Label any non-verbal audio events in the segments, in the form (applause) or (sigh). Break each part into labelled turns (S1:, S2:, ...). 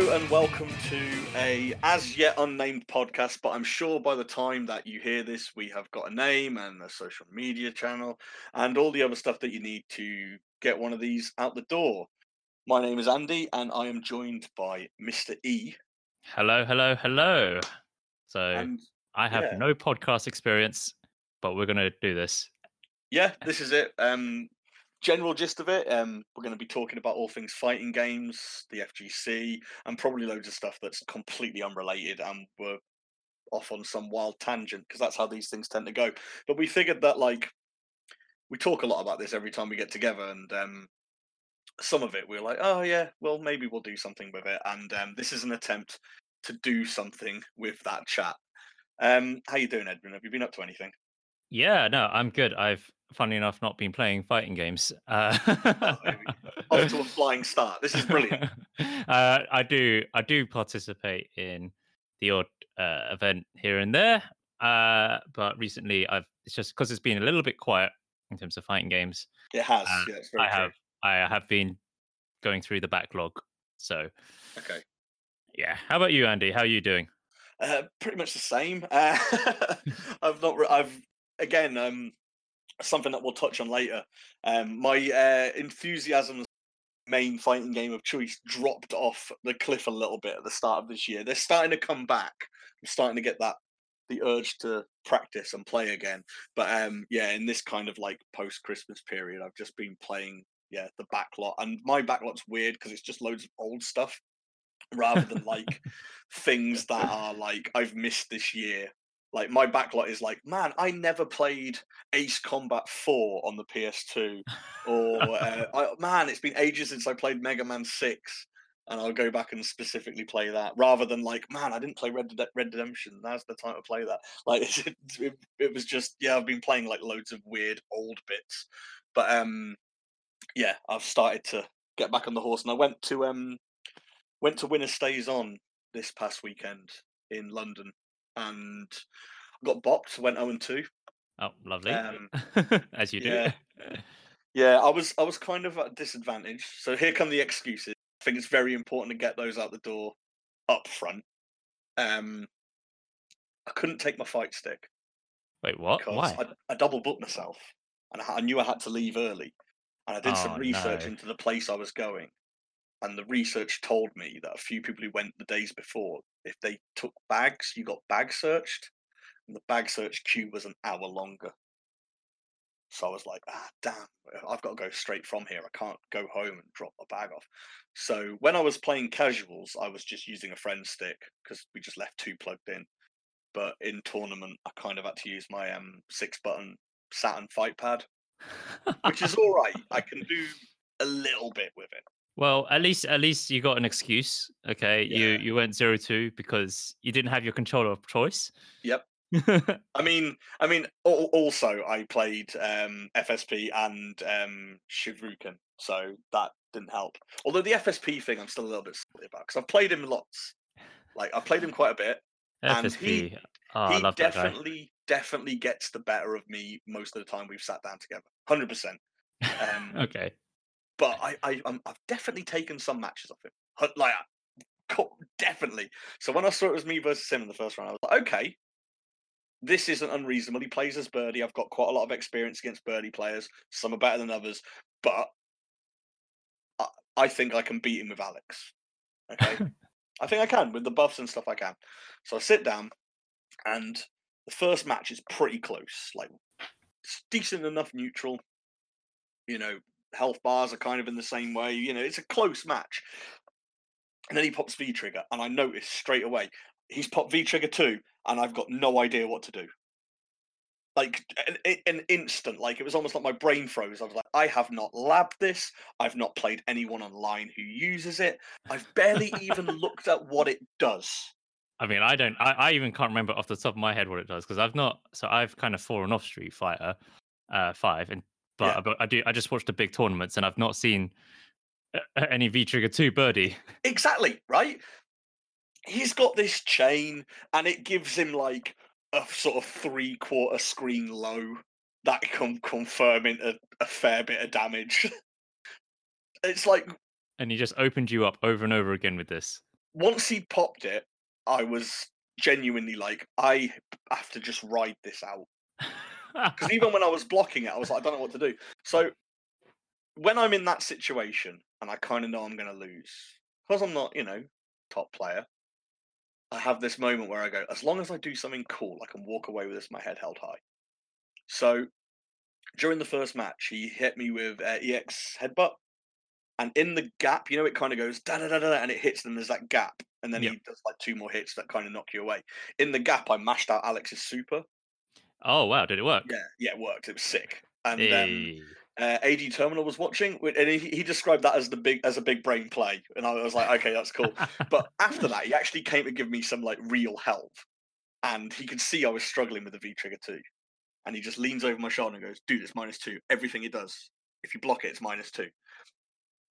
S1: Hello and welcome to a as yet unnamed podcast, but I'm sure by the time that you hear this, we have got a name and a social media channel and all the other stuff that you need to get one of these out the door. My name is Andy and I am joined by Mr. E.
S2: Hello, hello, hello. So
S1: And
S2: I have
S1: yeah.
S2: no podcast experience, but we're gonna do this.
S1: yeah, this is it. Um, general gist of it, um, we're going to be talking about all things fighting games, the FGC, and probably loads of stuff that's completely unrelated and we're off on some wild tangent because that's how these things tend to go. But we figured that like we talk a lot about this every time we get together, and um, some of it we are like, oh yeah, well maybe we'll do something with it, and um, this is an attempt to do something with that chat. Um, how you doing, Edwin? Have you been up to anything?
S2: Yeah, no, I'm good. I've funny enough not been playing fighting games. Uh,
S1: Oh, we Off to a (laughs) flying start. This is brilliant.
S2: uh, I do I do participate in the odd uh, event here and there. Uh, but recently I've it's just because it's been a little bit quiet in terms of fighting games.
S1: It has.
S2: Uh,
S1: yeah,
S2: I
S1: true.
S2: have I have been going through the backlog. So
S1: Okay.
S2: yeah. How about you, Andy? How are you doing?
S1: Uh, pretty much the same. (laughs) Uh, (laughs) I've not. Re- I've again. Um, something that we'll touch on later. Um, my uh, enthusiasm's main fighting game of choice dropped off the cliff a little bit at the start of this year. They're starting to come back. I'm starting to get that the urge to practice and play again. But um, yeah, in this kind of like post Christmas period, I've just been playing yeah the backlot, and my backlot's weird because it's just loads of old stuff rather than like (laughs) things that are like I've missed this year. Like my backlot is like, man, I never played Ace Combat 4 on the PS2, or uh, I, (laughs) man, it's been ages since I played Mega Man 6, and I'll go back and specifically play that rather than like, man, I didn't play Red Dead Red Redemption. Now's the time to play that. (laughs) Like it, it, it was just yeah, I've been playing like loads of weird old bits, but um, yeah, I've started to get back on the horse, and I went to um went to Winner Stays On this past weekend in London and got bopped, went 0 and 2.
S2: Oh, lovely.
S1: Um, (laughs)
S2: As you do.
S1: yeah. (laughs) Yeah, I was I was kind of at a disadvantage. So here come the excuses. I think it's very important to get those out the door up front. Um I couldn't take my fight stick
S2: Wait, what? Why?
S1: I, I double booked myself and I, I knew I had to leave early. And I did some
S2: Oh,
S1: research
S2: no.
S1: into the place I was going. And the research told me that a few people who went the days before, if they took bags, you got bag searched. And the bag search queue was an hour longer. So I was like, ah, damn, I've got to go straight from here. I can't go home and drop my bag off. So when I was playing casuals, I was just using a friend stick because we just left two plugged in. But in tournament, I kind of had to use my um, six button Saturn fight pad, which is (laughs) all right. I can do a little bit with it.
S2: Well, at least at least you got an excuse. Okay, you
S1: Yeah.
S2: you went zero two because you didn't have your controller of choice.
S1: Yep. (laughs) I mean, I mean. Also, I played um, FSP and um, Shivrukin, so that didn't help. Although the FSP thing, I'm still a little bit salty about because I've played him lots. Like I've played him quite a bit. And he-
S2: FSP. oh, I
S1: he
S2: love that guy.
S1: definitely, definitely gets the better of me most of the time we've sat down together. Hundred percent. (laughs) um,
S2: okay.
S1: But I, I, I'm, I've definitely taken some matches off him. Like, definitely. So when I saw it was me versus him in the first round, I was like, okay, this isn't unreasonable. He plays as Birdie. I've got quite a lot of experience against Birdie players. Some are better than others, but I, I think I can beat him with Alex. Okay, (laughs) I think I can with the buffs and stuff. I can. So I sit down, and the first match is pretty close. Like, it's decent enough neutral. You know, health bars are kind of in the same way. You know, it's a close match. And then he pops V trigger, and I notice straight away he's popped V trigger too, and I've got no idea what to do. Like an, an instant, like it was almost like my brain froze. I was like, I have not labbed this. I've not played anyone online who uses it. I've barely even (laughs) looked at what it does.
S2: I mean, I don't. I, I even can't remember off the top of my head what it does because I've not. So I've kind of fallen off Street Fighter uh, Five, and but,
S1: Yeah.
S2: but I do. I just watched the big tournaments, and I've not seen uh, any V Trigger Two Birdie.
S1: Exactly, right? He's got this chain and it gives him like a sort of three quarter screen low that can confirm into a fair bit of damage. (laughs) it's like,
S2: and he just opened you up over and over again with this.
S1: once he popped it, I was genuinely like, I have to just ride this out. (laughs) Because even when I was blocking it, I was like, I don't know what to do. So when I'm in that situation and I kind of know I'm going to lose, because I'm not, you know, top player, I have this moment where I go, as long as I do something cool, I can walk away with this, my head held high. So during the first match, he hit me with uh, EX headbutt, and in the gap, you know, it kind of goes da da da da, and it hits, them. there's that gap, and then
S2: Yep.
S1: he does like two more hits that kind of knock you away. In the gap, I mashed out Alex's super.
S2: Oh wow, did it work?
S1: Yeah, yeah, it worked. It was sick. And um, uh, AD Terminal was watching, and he, he described that as the big as a big brain play, and I was like, (laughs) okay, that's cool. But after that, he actually came to give me some like real help, and he could see I was struggling with the V trigger too. And he just leans over my shoulder and goes, "Dude, it's minus two. Everything it does, if you block it, it's minus two.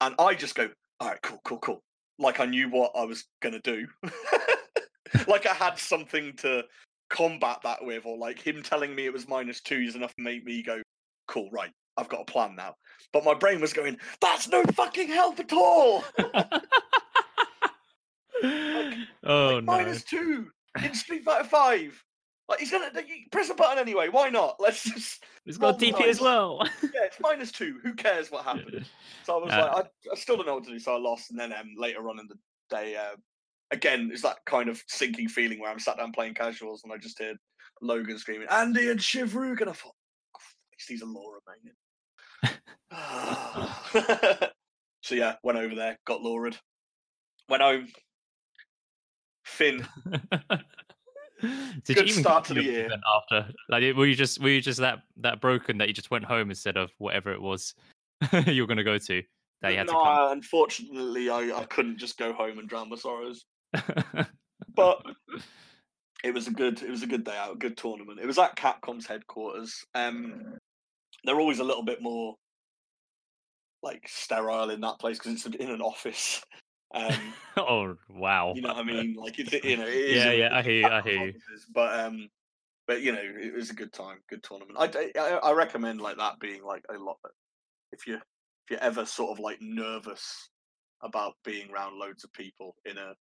S1: And I just go, "All right, cool, cool, cool." Like I knew what I was gonna do. (laughs) like I had something to combat that with, or like him telling me it was minus two is enough to make me go, "Cool, right." I've got a plan now. But my brain was going, that's no fucking help at all. (laughs)
S2: oh
S1: like,
S2: no.
S1: minus two in Street Fighter Five. Like he's gonna press a button anyway. Why not? Let's just
S2: It's got DP as well.
S1: yeah, it's minus two. Who cares what (laughs) happened? So I was
S2: Uh,
S1: like, I, I still don't know what to do. So I lost, and then um, later on in the day, uh, again, it's that kind of sinking feeling where I'm sat down playing casuals, and I just hear Logan screaming, "Andy and Shivrug," and I thought, oh, Christ, he's a Laura man. (sighs) so yeah, went over there, got lured, went home. Finn, (laughs)
S2: Did
S1: Good
S2: you even
S1: start to the year.
S2: After, like, were you just were you just that that broken that you just went home instead of whatever it was (laughs) you were going to go to that you had
S1: no, unfortunately, I, I couldn't just go home and drown my sorrows. (laughs) But it was a good it was a good day out, a good tournament. It was at Capcom's headquarters. Um, they're always a little bit more like sterile in that place because it's in an office. (laughs) Um,
S2: oh wow!
S1: you know what I (laughs) mean? Like it's you know it is
S2: Yeah, yeah, I hear you. I hear you.
S1: But um, but you know it was a good time, good tournament. I I recommend like that being like a lot. If you if you're ever sort of like nervous about being around loads of people in a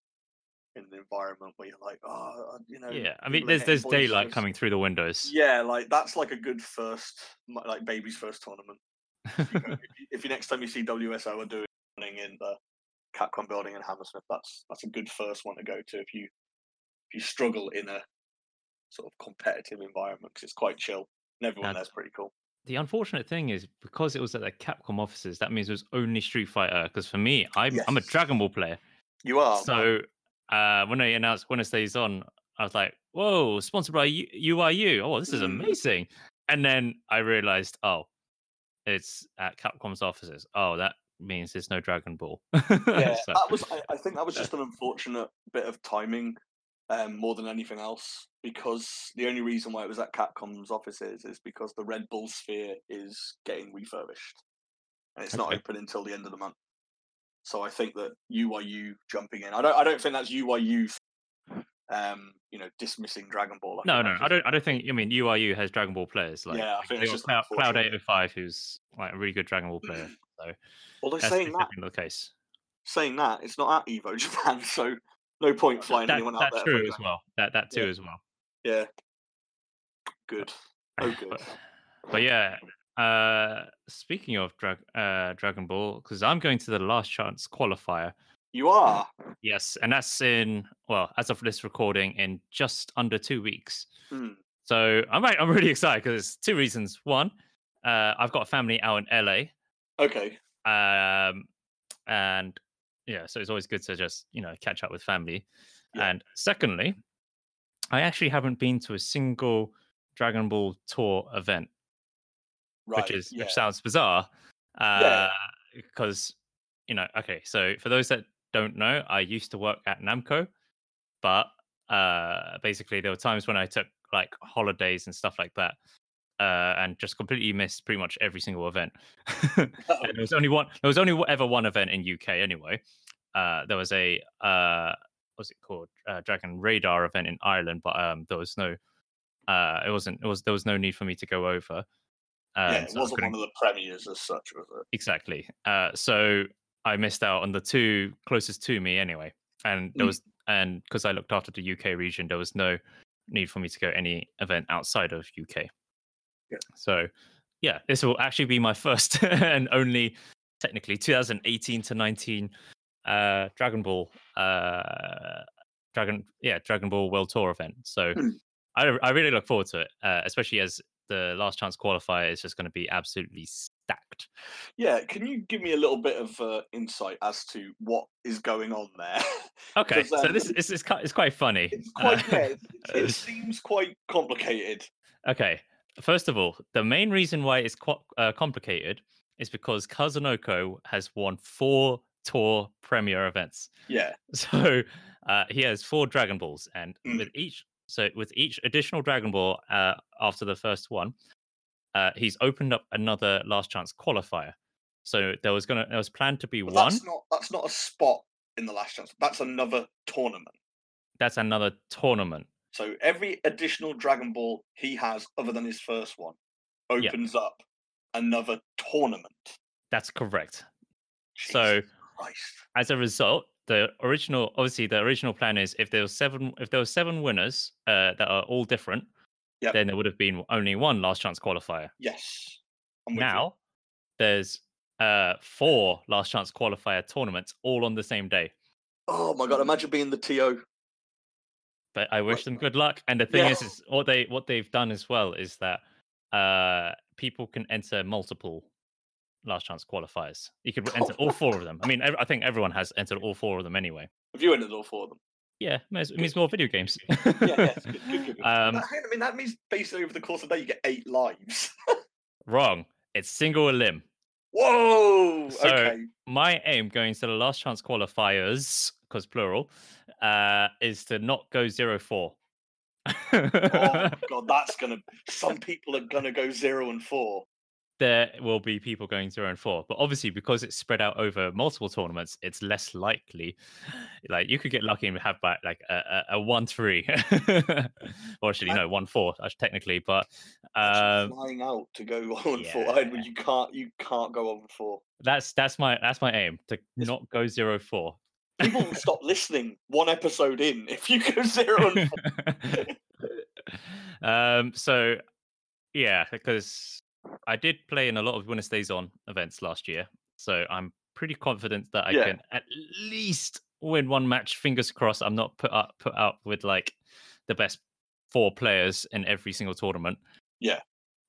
S1: in an environment where you're like, oh, you know,
S2: Yeah, I mean, there's there's
S1: getting
S2: daylight coming through the windows.
S1: Yeah, like that's like a good first, like baby's first tournament. If, you go, if, you, if you next time you see WSO are doing in the Capcom building in Hammersmith, that's that's a good first one to go to if you if you struggle in a sort of competitive environment because it's quite chill and everyone there's pretty cool.
S2: The unfortunate thing is because it was at the Capcom offices, that means it was only Street Fighter. Because for me, I'm I'm a Dragon Ball player.
S1: You are
S2: so uh, when they announced Winner Stays On, I was like, "Whoa, sponsored by U- UYU! Oh, this is
S1: Mm.
S2: amazing!" And then I realized, oh, it's at Capcom's offices. Oh, that means there's no Dragon Ball.
S1: yeah, (laughs)
S2: So,
S1: that was. I, I think that was just an unfortunate bit of timing, um, more than anything else. Because the only reason why it was at Capcom's offices is because the Red Bull Sphere is getting refurbished, and it's not open until the end of the month. So I think that UYU jumping in. I don't. I don't think that's UYU. Um, you know, dismissing Dragon Ball. I
S2: no, no, I don't. I don't think. I mean, UYU has Dragon Ball players. Like,
S1: Yeah, I think
S2: they
S1: just
S2: Cloud, Cloud 805, who's like a really good Dragon Ball player. (clears throat) So
S1: Although saying that,
S2: the case.
S1: saying that, it's not at Evo (laughs) Japan, so no point flying
S2: That,
S1: anyone out
S2: that's
S1: there. for
S2: true as well. That that too
S1: Yeah.
S2: as well.
S1: Yeah. Good. Oh, good. (laughs)
S2: But, but yeah, uh, speaking of drag, uh, Dragon Ball, because I'm going to the last chance qualifier.
S1: You are.
S2: Yes, and that's in well, as of this recording, in just under two weeks.
S1: Hmm.
S2: So I'm right, I'm really excited because it's two reasons. One, uh, I've got a family out in LA,
S1: Okay.
S2: um, and yeah, so it's always good to just you know catch up with family.
S1: Yeah.
S2: And secondly, I actually haven't been to a single Dragon Ball tour event
S1: Right.
S2: which is
S1: yeah.
S2: which sounds bizarre uh because you know okay so for those that don't know i used to work at namco but uh basically there were times when i took like holidays and stuff like that uh and just completely missed pretty much every single event. (laughs) And there was only one there was only ever one event in uk anyway. Uh there was a uh what's it called? Uh, dragon radar event in ireland but um there was no uh it wasn't it was there was no need for me to go over um,
S1: yeah, it
S2: so
S1: wasn't one of the premiers as such, was it?
S2: Exactly. Uh, so I missed out on the two closest to me anyway. and there
S1: Mm.
S2: was and because I looked after the UK region, there was no need for me to go any event outside of UK.
S1: Yeah.
S2: So, yeah, this will actually be my (laughs) first and only, technically, 2018 to 19 uh, Dragon Ball, uh, Dragon, yeah, Dragon Ball World Tour event. So,
S1: Hmm.
S2: I I really look forward to it, uh, especially as the last chance qualifier is just going to be absolutely stacked.
S1: Yeah, can you give me a little bit of uh, insight as to what is going on there? (laughs)
S2: Okay,
S1: 'Cause,
S2: so
S1: um,
S2: this is it's, quite, it's quite funny.
S1: It's quite,
S2: Uh,
S1: yeah, it, it (laughs) seems quite complicated.
S2: Okay. First of all, the main reason why it's quite uh, complicated is because Kazunoko has won four tour premier events.
S1: Yeah, (laughs)
S2: So uh, he has four Dragon Balls, and
S1: Mm.
S2: with each so with each additional Dragon Ball uh, after the first one, uh, he's opened up another last chance qualifier. So there was gonna there was planned to be
S1: but
S2: one.
S1: that's not that's not a spot in the last chance. That's another tournament.
S2: That's another tournament.
S1: So every additional Dragon Ball he has, other than his first one,
S2: Yeah.
S1: opens up another tournament.
S2: That's correct. So
S1: Christ.
S2: as a result, the original obviously the original plan is if there was seven if there were seven winners uh, that are all different,
S1: Yep.
S2: then there would have been only one last chance qualifier.
S1: Yes. I'm you.
S2: Now there's uh four last chance qualifier tournaments all on the same day.
S1: Oh my god! Imagine being the TO.
S2: But I wish them good luck. And the thing is, is what they what they've done as well is that uh people can enter multiple last chance qualifiers. You could enter all four of (laughs) them. I mean, I think everyone has entered all four of them anyway.
S1: Have you entered all four of them?
S2: Yeah, it means more video games.
S1: Yeah, yes. Good, good, good, good.
S2: Um,
S1: I mean, that means basically over the course of the day you get eight lives. (laughs)
S2: Wrong. It's single limb.
S1: Whoa!
S2: So-
S1: okay.
S2: My aim going to the last chance qualifiers, because plural, uh, is to not go zero four.
S1: Oh (laughs) god, that's gonna. Some people are gonna go zero and four.
S2: There will be people going zero and four, but obviously because it's spread out over multiple tournaments, it's less likely. Like you could get lucky and have back like a, a, one three, (laughs) or actually
S1: I-
S2: no one four uh, technically, but um,
S1: flying out to go (laughs) on four. I,
S2: yeah.
S1: you can't. You can't go over four.
S2: that's that's my that's my aim to not go zero four.
S1: People will stop listening one episode in if you go (laughs) zero and four.
S2: um, so yeah, because I did play in a lot of Winner Stays On events last year, so I'm pretty confident that I
S1: Yeah.
S2: can at least win one match. Fingers crossed, I'm not put up put out with like the best four players in every single tournament.
S1: Yeah.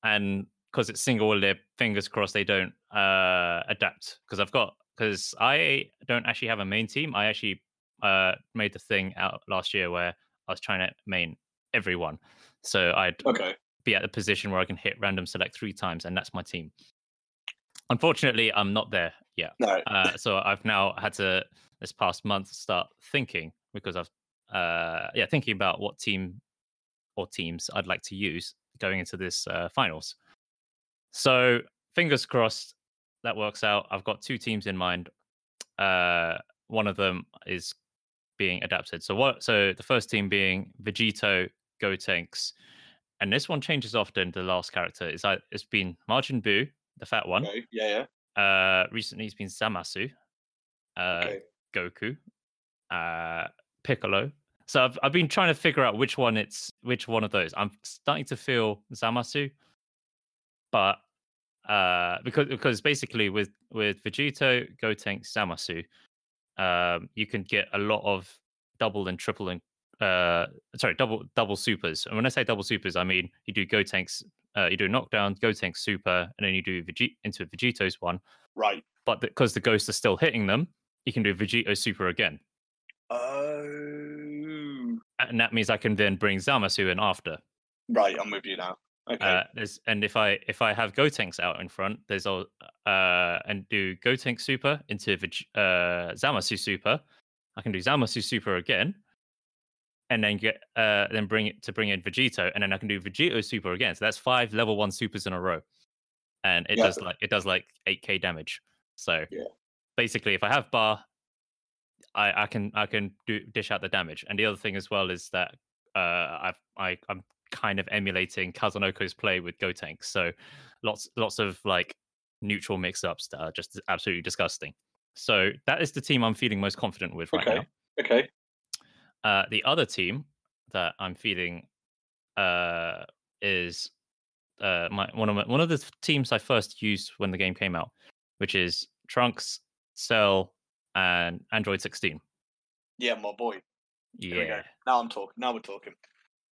S2: and because it's single lib, fingers crossed they don't uh adapt. Because I've got because I don't actually have a main team. I actually uh made the thing out last year where I was trying to main everyone. So I'd
S1: Okay.
S2: Be at the position where I can hit random select three times, and that's my team. Unfortunately, I'm not there yet.
S1: No.
S2: Uh, (laughs) so I've now had to this past month start thinking because I've uh, yeah thinking about what team or teams I'd like to use going into this uh, finals. So fingers crossed that works out. I've got two teams in mind. Uh, one of them is being adapted. So what? So the first team being Vegito, Gotenks, and this one changes often. The last character is I- it's been Majin Buu, the fat one.
S1: Okay. Yeah.
S2: Uh, recently it's been Zamasu, uh,
S1: Okay.
S2: Goku, uh, Piccolo. So I've I've been trying to figure out which one it's which one of those. I'm starting to feel Zamasu, but uh, because because basically with with Vegito, Gotenks, Zamasu, um, you can get a lot of double and triple and uh, sorry double double supers. And when I say double supers, I mean you do Gotenks, uh, you do knockdown, Gotenks super, and then you do Vegeta into Vegito's one.
S1: Right.
S2: But because the ghosts are still hitting them, you can do Vegito super again.
S1: Oh.
S2: and that means I can then bring Zamasu in after.
S1: Right. I'm with you now. Okay.
S2: Uh, there's, and if I if I have Gotenks out in front, there's all uh, and do Gotenks super into Veg- uh, Zamasu super, I can do Zamasu super again, and then get uh, then bring it to bring in Vegito, and then I can do Vegito super again. So that's five level one supers in a row, and it
S1: Yeah.
S2: does like it does like eight k damage. So
S1: Yeah.
S2: basically, if I have bar, I, I can I can do dish out the damage. And the other thing as well is that uh, I've I, I'm kind of emulating Kazunoko's play with Gotenks. So lots lots of like neutral mix ups that are just absolutely disgusting. So that is the team I'm feeling most confident with right
S1: Okay.
S2: now.
S1: Okay.
S2: Uh, the other team that I'm feeling uh, is uh, my one of my, one of the teams I first used when the game came out, which is Trunks, Cell, and Android 16.
S1: Yeah, my boy. Here we go.
S2: Yeah,
S1: Now I'm talking. Now we're talking.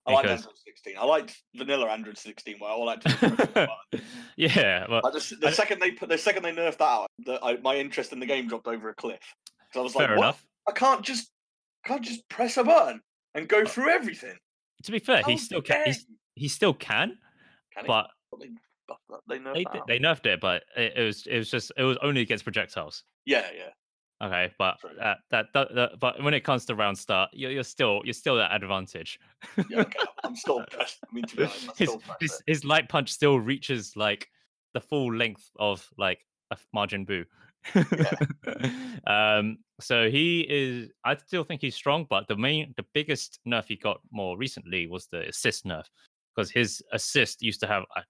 S1: I like
S2: Because-
S1: Android 16. I liked vanilla Android 16. Where I had to do was press the button.
S2: yeah. Well,
S1: Like the, the
S2: I-
S1: second they put the second they nerfed that out, the, I, my interest in the game dropped over a cliff. I was
S2: fair
S1: like, what?
S2: enough.
S1: I can't just can't just press a button and go through everything.
S2: To be fair, he still can. He still can,
S1: Can
S2: but
S1: But they, buffed that- they nerfed
S2: they they nerfed it. But it, it was it was just it was only against projectiles.
S1: Yeah, yeah.
S2: Okay, but that, that, that, but when it comes to round start, you're, you're still you're still at advantage.
S1: yeah okay. I'm still pressed. I mean, to be honest, (laughs)
S2: his, his, his light punch still reaches like the full length of like a Majin Buu. (laughs) um, so he is. I still think he's strong, but the main, the biggest nerf he got more recently was the assist nerf because his assist used to have a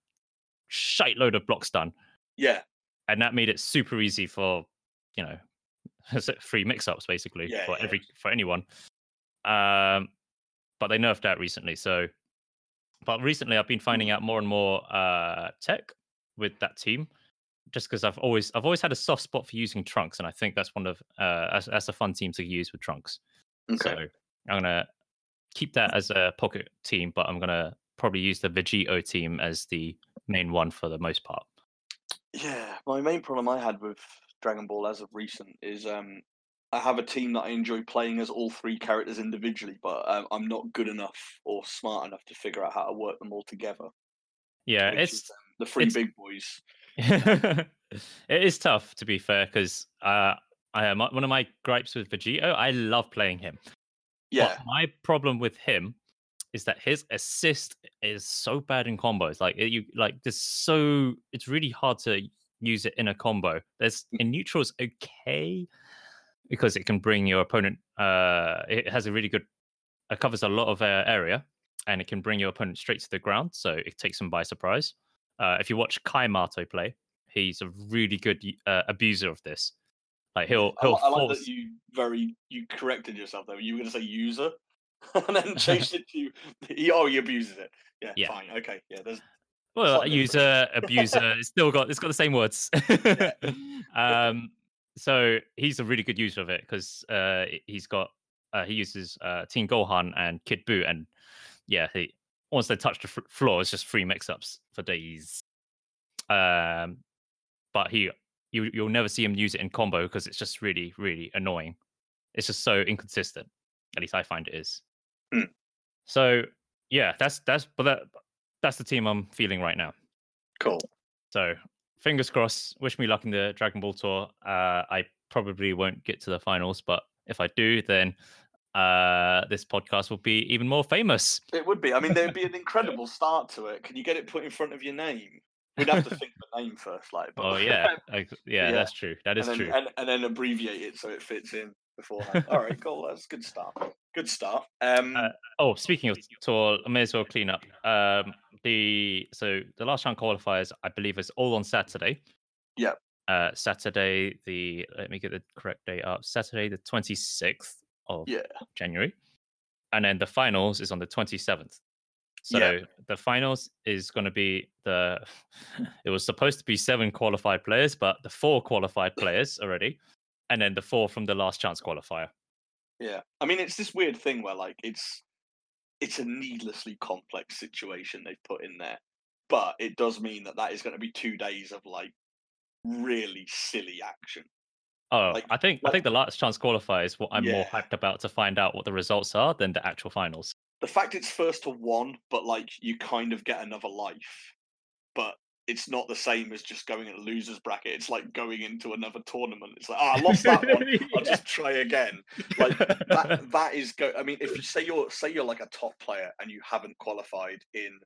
S2: shite load of blocks done,
S1: Yeah,
S2: and that made it super easy for you know (laughs) free mix-ups basically
S1: Yeah,
S2: for
S1: yeah.
S2: every for anyone. Um, but they nerfed that recently. So, but recently I've been finding out more and more uh, tech with that team, just because I've always I've always had a soft spot for using trunks, and I think that's one of uh, that's, that's a fun team to use with trunks.
S1: okay.
S2: So I'm gonna keep that as a pocket team, but I'm gonna probably use the Vegito team as the main one for the most part.
S1: Yeah, my main problem I had with Dragon Ball as of recent is um, I have a team that I enjoy playing as all three characters individually, but um, I'm not good enough or smart enough to figure out how to work them all together.
S2: Yeah, it's
S1: is, um, the three
S2: it's-
S1: big boys. (laughs)
S2: it is tough to be fair because uh, I am one of my gripes with Vegito. I love playing him.
S1: Yeah,
S2: But my problem with him is that his assist is so bad in combos. Like it, you like there's so it's really hard to use it in a combo. There's in neutrals okay because it can bring your opponent. Uh, it has a really good. It covers a lot of uh, area and it can bring your opponent straight to the ground, so it takes them by surprise. Uh, if you watch Kai Mato play, he's a really good uh, abuser of this. Like he'll he'll
S1: I like
S2: force.
S1: that you very you corrected yourself though. You were going to say user, (laughs) and then (laughs) changed it to he, oh he abuses it. Yeah,
S2: Yeah.
S1: fine, okay, yeah. There's
S2: Well,
S1: slightly
S2: user, (laughs) abuser, it's still got it's got the same words. um, so he's a really good user of it because uh, he's got uh, he uses uh, Teen Gohan and Kid Buu, and yeah, he once they touch the f- floor, it's just free mix-ups for days. Um, but he you you'll never see him use it in combo because it's just really really annoying. It's just so inconsistent. At least I find it is.
S1: Hmm.
S2: So yeah, that's that's but that that's the team I'm feeling right now.
S1: cool.
S2: So fingers crossed. Wish me luck in the Dragon Ball tour. Uh, I probably won't get to the finals, but if I do, then uh, this podcast will be even more famous.
S1: It would be. I mean, there'd be an (laughs) incredible start to it. Can you get it put in front of your name? We'd have to think of a name first, like. But
S2: Oh yeah, (laughs) yeah,
S1: Yeah.
S2: that's true. That is
S1: and then,
S2: true.
S1: And, and then abbreviate it so it fits in beforehand. All right, cool. (laughs) That's a good start. Good start. Um,
S2: Uh, Oh, speaking of tour, I may as well clean up. Um, the so the last round qualifiers, I believe, is all on Saturday.
S1: Yep.
S2: Uh, Saturday, the let me get the correct date up. Saturday, the twenty sixth of
S1: Yeah.
S2: January, and then the finals is on the twenty seventh. So
S1: Yeah.
S2: the finals is going to be the. (laughs) It was supposed to be seven qualified players, but the four qualified (laughs) players already, and then the four from the last chance qualifier.
S1: yeah. I mean, it's this weird thing where like it's it's a needlessly complex situation they've put in there, but it does mean that that is going to be two days of like really silly action.
S2: Oh,
S1: Like-
S2: I think I think the last chance qualifier is what I'm more hyped about to find out what the results are than the actual finals.
S1: the fact it's first to one, but like you kind of get another life, but it's not the same as just going in a losers bracket. It's like going into another tournament. It's like, oh, I lost that one. (laughs) I'll just try again. Like that. (laughs) That is go. I mean, if you say you're say you're like a top player and you haven't qualified in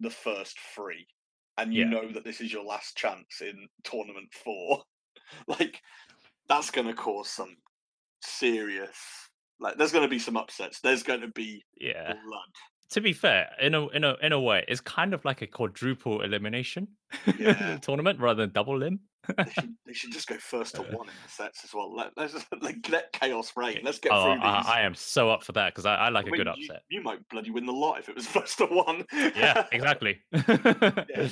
S1: the first three, and you
S2: Yeah.
S1: know that this is your last chance in tournament four, (laughs) like that's going to cause some serious. Like, there's going to be some upsets. There's going to be
S2: yeah.
S1: blood.
S2: To be fair, in a in a in a way, it's kind of like a quadruple elimination
S1: Yeah. (laughs)
S2: tournament rather than double limb.
S1: they, should, they should just go (laughs) first to uh. one in the sets as well. Let, let's just, like, let chaos reign. Let's get
S2: oh,
S1: through these.
S2: I, I am so up for that because I, I like
S1: I
S2: a
S1: mean,
S2: good
S1: you,
S2: upset.
S1: you might bloody win the lot if it was first to one.
S2: Yeah, exactly.
S1: Yeah.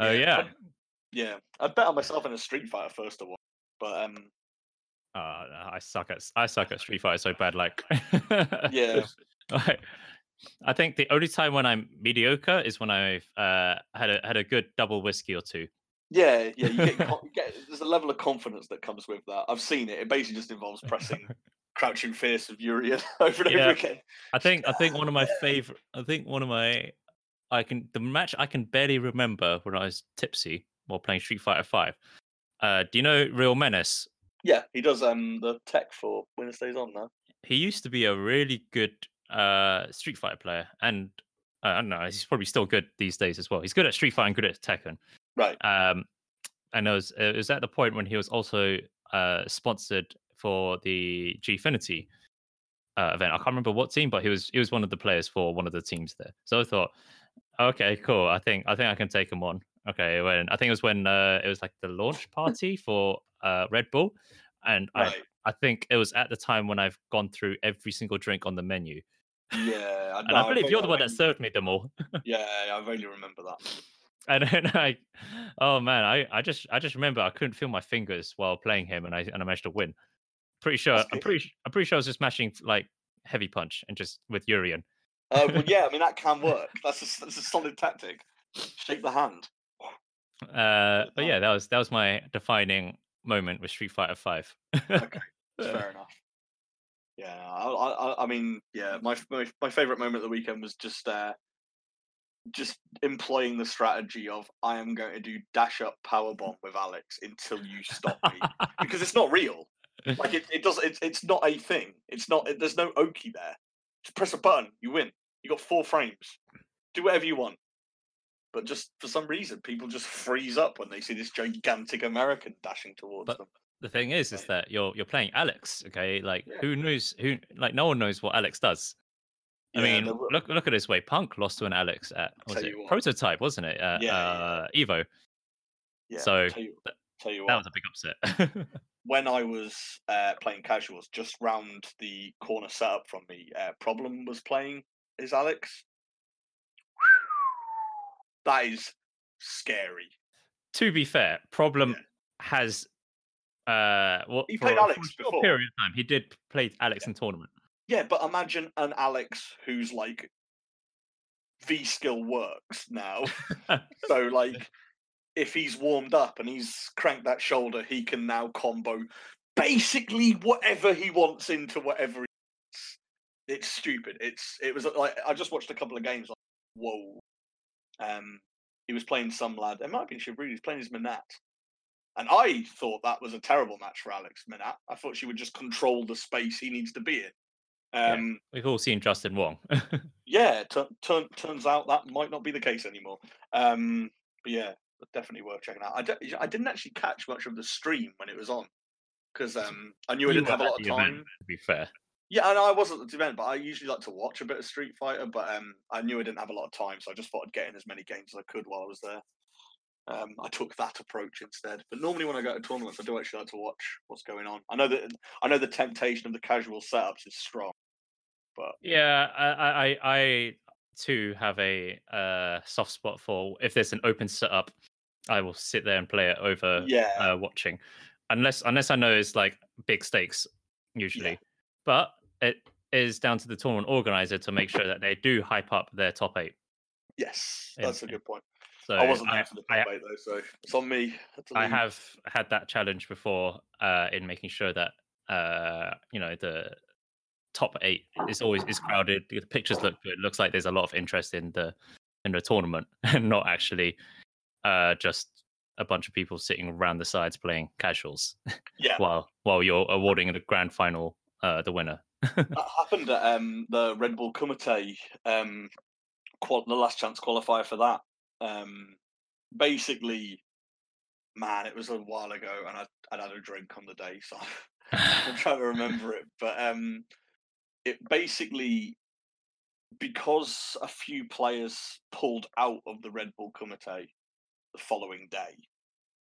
S2: Oh yeah.
S1: Yeah. I'd bet on myself in a Street Fighter first of all, but um,
S2: Uh, I suck at I suck at (laughs) Street Fighter so bad. Like,
S1: Yeah. (laughs)
S2: Like, I think the only time when I'm mediocre is when I've uh, had a had a good double whiskey or two.
S1: yeah, yeah. You get, (laughs) you get there's a level of confidence that comes with that. I've seen it. It basically just involves pressing crouching fierce of Urian over and
S2: Yeah.
S1: over again.
S2: I think I think one of my favorite. I think one of my I can the match I can barely remember when I was tipsy while playing Street Fighter Five. Uh, do you know Real Menace?
S1: Yeah, he does um the tech for Winner Stays On now.
S2: He used to be a really good uh Street Fighter player, and uh, I don't know. He's probably still good these days as well. He's good at Street Fighter and good at Tekken.
S1: Right.
S2: Um, and it was it was at the point when he was also uh sponsored for the Gfinity uh, event. I can't remember what team, but he was he was one of the players for one of the teams there. So I thought, okay, cool. I think I think I can take him on. Okay, when I think it was when uh, it was like the launch party for uh, Red Bull, and I
S1: Right.
S2: I think it was at the time when I've gone through every single drink on the menu,
S1: Yeah, I,
S2: and
S1: no,
S2: I believe
S1: vague-
S2: you're the one that served me them all. (laughs)
S1: Yeah, I vaguely remember that.
S2: And then (laughs) I, oh man, I, I just I just remember I couldn't feel my fingers while playing him, and I and I managed to win. Pretty sure I'm pretty I'm pretty sure I was just mashing like heavy punch and just with Urian.
S1: Uh, well, (laughs) yeah, I mean that can work. That's a, that's a solid tactic. Shake the hand.
S2: Uh, but
S1: Oh.
S2: yeah, that was that was my defining moment with Street Fighter Five.
S1: Okay. (laughs) Fair enough. Yeah, I, I, I- I mean, yeah, my my, my favorite moment of the weekend was just uh, just employing the strategy of I am going to do dash up power bomb with Alex until you stop me because it's not real. Like it, it does. It's it's not a thing. It's not. It, there's no Oki there. Just press a button, you win. You got four frames. Do whatever you want. But just for some reason, people just freeze up when they see this gigantic American dashing towards
S2: But-
S1: them.
S2: the thing is, is that you're you're playing Alex. Okay, like
S1: Yeah.
S2: who knows who like no one knows what Alex does. I
S1: Yeah,
S2: mean, look look at this way. Punk lost to an Alex at was it prototype, wasn't it? At,
S1: yeah,
S2: uh, Evo.
S1: yeah,
S2: so,
S1: tell you, tell you
S2: That
S1: what.
S2: was a big upset. (laughs)
S1: when I was uh, playing casuals, just round the corner setup from me, uh, Problem was playing is Alex. That is scary.
S2: to be fair, Problem
S1: Yeah.
S2: has uh what
S1: He played
S2: a- for
S1: Alex
S2: a short
S1: before.
S2: period of time. He did play Alex in tournament.
S1: Yeah, but imagine an Alex who's like V skill works now. so like (laughs) if he's warmed up and he's cranked that shoulder, he can now combo basically whatever he wants into whatever he wants. It's stupid. It's it was like I just watched a couple of games like whoa. Um he was playing some lad. It might have been Shabri, he was playing his Menat. And I thought that was a terrible match for Alex Menat. I thought she would just control the space he needs to be in.
S2: Yeah.
S1: Um
S2: We've all seen Justin Wong. (laughs)
S1: yeah, tu- turn turns out that might not be the case anymore. Um, but yeah, definitely worth checking out. I, d- I didn't actually catch much of the stream when it was on because um, I knew I didn't have a lot of
S2: the event,
S1: time.
S2: to be fair.
S1: Yeah, I know I wasn't at the event, but I usually like to watch a bit of Street Fighter. But um, I knew I didn't have a lot of time, so I just thought I'd get in as many games as I could while I was there. Um, I took that approach instead. But normally when I go to tournaments, I do actually like to watch what's going on. I know that I know the temptation of the casual setups is strong. But
S2: Yeah, I, I, I- too have a uh, soft spot for if there's an open setup, I will sit there and play it over
S1: yeah,
S2: uh, watching, unless unless I know it's like big stakes usually. But it is down to the tournament organizer to make sure that they do hype up their top eight.
S1: yes, that's a good point.
S2: So
S1: I wasn't
S2: I,
S1: there for the
S2: I-
S1: top eight though, so it's on me.
S2: I have had that challenge before uh, in making sure that uh, you know the top eight is always is crowded. The pictures look good. Looks like there's a lot of interest in the in the tournament, (laughs) and not actually uh, just a bunch of people sitting around the sides playing casuals
S1: Yeah, (laughs)
S2: while while you're awarding the grand final uh, the winner. (laughs)
S1: that happened at um, the Red Bull Kumite, um, qual- the last chance qualifier for that. Um, basically, man, it was a while ago, and I I'd had a drink on the day, so (laughs) I'm trying to remember it. (laughs) But um, it basically because a few players pulled out of the Red Bull Kumite the following day.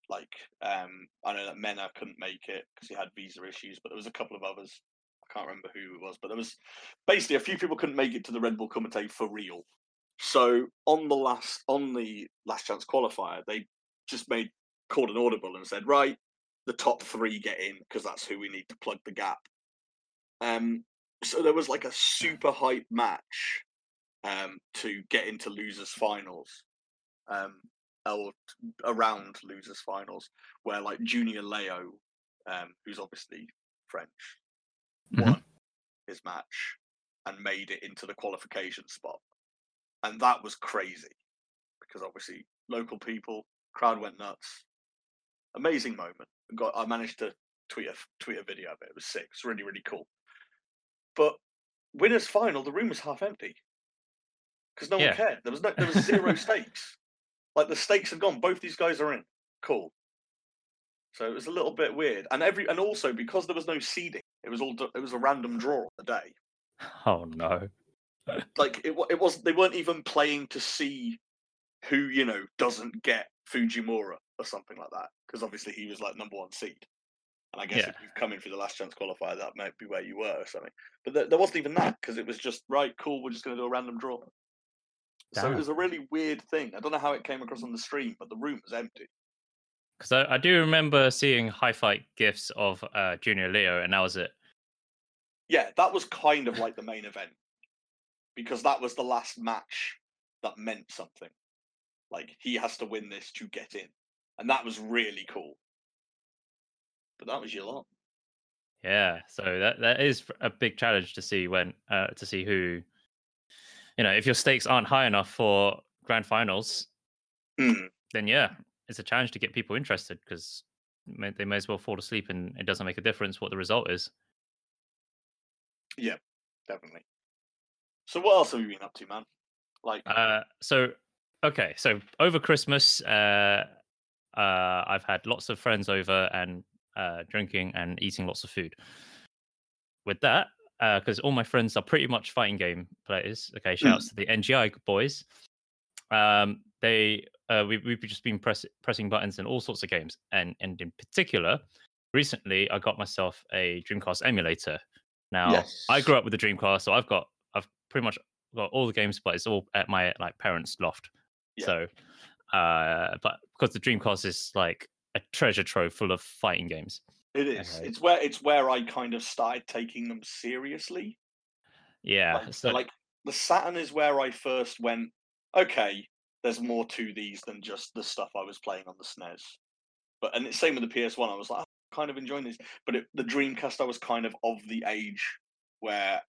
S1: Like, um, I know that Mena couldn't make it because he had visa issues, but there was a couple of others. Can't remember who it was, but there was basically a few people couldn't make it to the Red Bull Kumite for real. So on the last on the last chance qualifier, they just made called an audible and said, right, the top three get in because that's who we need to plug the gap. Um, so there was like a super hype match um, to get into losers finals, um, or around losers finals, where like Junior Leo, um, who's obviously French,
S2: Mhm.
S1: won his match and made it into the qualification spot, and that was crazy because obviously local people, crowd went nuts. Amazing moment. Got I managed to tweet a tweet a video of it. It was sick. It's really really cool. But winners final, the room was half empty because no
S2: Yeah.
S1: one cared. There was no, there was zero (laughs) stakes. Like the stakes have gone. Both these guys are in. Cool. So it was a little bit weird, and every and also because there was no seeding, it was all it was a random draw on the day.
S2: Oh no.
S1: Like it it was they weren't even playing to see who you know doesn't get Fujimura or something like that because obviously he was like number one seed. And I guess
S2: Yeah.
S1: if you've come in for the last chance qualifier, that might be where you were or something. But there, there wasn't even that because it was just right, cool. We're just going to do a random draw. So it was a really weird thing. I don't know how it came across on the stream, but the room was empty.
S2: Because I, I do remember seeing high fight gifs of uh, Junior Leo, and that was it.
S1: Yeah, that was kind of like the main event because that was the last match that meant something. Like he has to win this to get in, and that was really cool. But that was your lot.
S2: Yeah, so that that is a big challenge to see when uh, to see who, you know, if your stakes aren't high enough for grand finals,
S1: Mm.
S2: then yeah, it's a challenge to get people interested because they may as well fall asleep and it doesn't make a difference what the result is.
S1: Yeah, definitely. So what else have you been up to, man? Like,
S2: Uh, so okay, so over Christmas, uh, uh, I've had lots of friends over and uh, drinking and eating lots of food. With that, because all my friends are pretty much fighting game players. Okay, shouts to the NGI boys. Um, they uh, we, we've just been press, pressing buttons in all sorts of games, and and in particular, recently I got myself a Dreamcast emulator. Now I grew up with the Dreamcast, so I've got I've pretty much got all the games, but it's all at my like parents' loft.
S1: Yeah.
S2: So, uh, but because the Dreamcast is like a treasure trove full of fighting games.
S1: it is.
S2: okay.
S1: It's where it's where I kind of started taking them seriously.
S2: Yeah.
S1: like,
S2: so
S1: like the Saturn is where I first went. Okay, there's more to these than just the stuff I was playing on the SNES. But and it's same with the PS One. I was like, kind of enjoying this. But it, the Dreamcast, I was kind of of the age where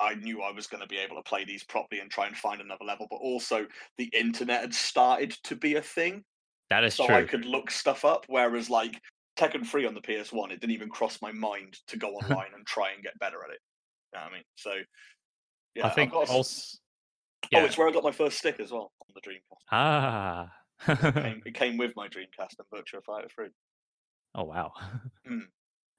S1: I knew I was going to be able to play these properly and try and find another level. But also, the internet had started to be a thing,
S2: that is
S1: so
S2: true.
S1: I could look stuff up. Whereas, like Tekken Three on the PS One, it didn't even cross my mind to go (laughs) online and try and get better at it. You know what I mean? So, yeah,
S2: I think
S1: got a s-
S2: also.
S1: Oh, it's where I got my first stick as well on the Dreamcast.
S2: ah.
S1: It (laughs) came, it came with my Dreamcast and Virtua Fighter 3.
S2: Oh wow.
S1: Hmm. (laughs)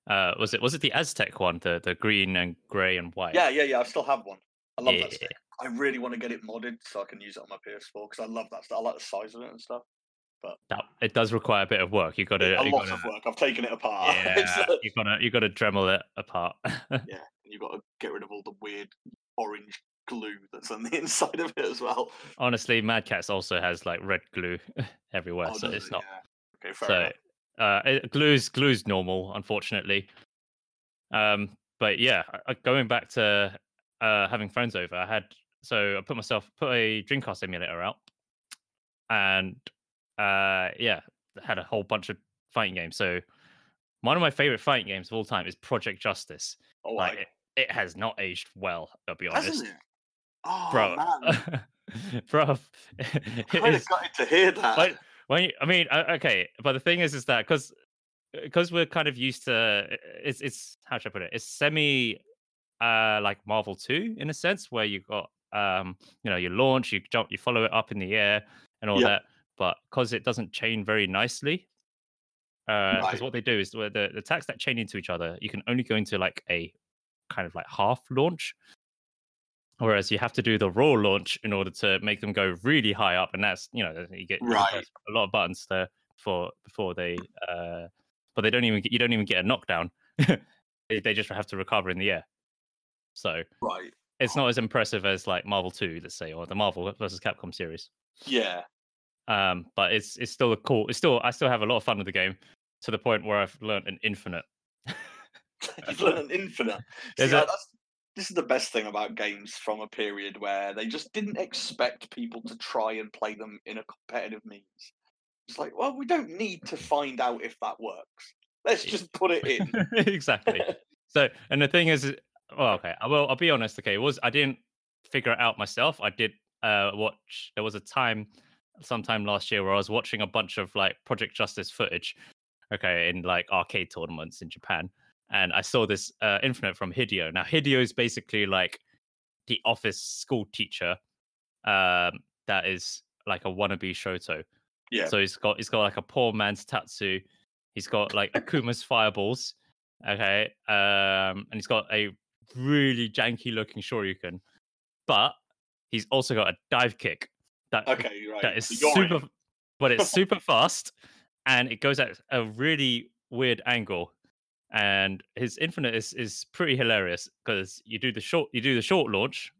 S2: Uh, was it was it the Aztec one, the the green and grey and white?
S1: Yeah, yeah, yeah. I still have one. I love that
S2: Yeah.
S1: stick. I really want to get it modded so I can use it on my PS4 because I love that stuff. I like the size of it and stuff.
S2: That, it does require a bit of work. You got to.
S1: a
S2: You
S1: lot
S2: gotta,
S1: of work. I've taken it apart. (laughs)
S2: Yeah. you got to. You got to Dremel it apart. (laughs)
S1: yeah, and you've got to get rid of all the weird orange glue that's on the inside of it as well.
S2: Honestly, Mad Catz also has like red glue everywhere,
S1: Oh,
S2: so it's
S1: it?
S2: not.
S1: Yeah. Okay, fair
S2: so
S1: enough.
S2: Uh, it, glue's glue's normal, unfortunately. Um, but yeah, I- I- going back to uh, having friends over, I had so I put myself put a Dreamcast emulator out, and uh, yeah, had a whole bunch of fighting games. So one of my favorite fighting games of all time is Project Justice.
S1: Oh,
S2: Like
S1: I,
S2: it, it has not aged well. I'll be honest,
S1: hasn't it? Oh,
S2: bro.
S1: man.
S2: bro, it
S1: kind of gutted to hear that.
S2: like when you, I mean, uh, okay, but the thing is, is that because because we're kind of used to it's it's how should I put it? It's semi uh like Marvel two in a sense where you got um you know you launch, you jump, you follow it up in the air and all
S1: Yeah.
S2: that, but because it doesn't chain very nicely. Uh Because
S1: Right.
S2: what they do is the the attacks that chain into each other, you can only go into like a kind of like half launch. Whereas you have to do the raw launch in order to make them go really high up, and that's you know you get
S1: Right.
S2: a lot of buttons there before before they uh but they don't even get, you don't even get a knockdown. (laughs) they, they just have to recover in the air. So
S1: right.
S2: it's not as impressive as like Marvel 2, let's say, or the Marvel versus Capcom series.
S1: Yeah.
S2: Um, but it's it's still a cool. It's still I still have a lot of fun with the game to the point where I've learned an infinite. (laughs) (laughs)
S1: You've learned an infinite. See, that's, this is the best thing about games from a period where they just didn't expect people to try and play them in a competitive means. It's like, well, we don't need to find out if that works. Let's just put it in. (laughs)
S2: exactly. So, and the thing is, well, okay, I will. I'll be honest. Okay, it was I didn't figure it out myself. I did uh watch. There was a time, sometime last year, where I was watching a bunch of like Project Justice footage. Okay, in like arcade tournaments in Japan, and I saw this uh, Infinite from Hideo. Now, Hideo is basically like the office school teacher, um, that is like a wannabe Shoto.
S1: Yeah.
S2: So he's got he's got like a poor man's Tatsu. He's got like Akuma's fireballs. Okay. Um, and he's got a really janky looking Shoryuken. But he's also got a dive kick that
S1: Okay, right.
S2: that is
S1: so you're in.
S2: super but it's (laughs) super fast and it goes at a really weird angle. And his infinite is, is pretty hilarious because you do the short you do the short launch,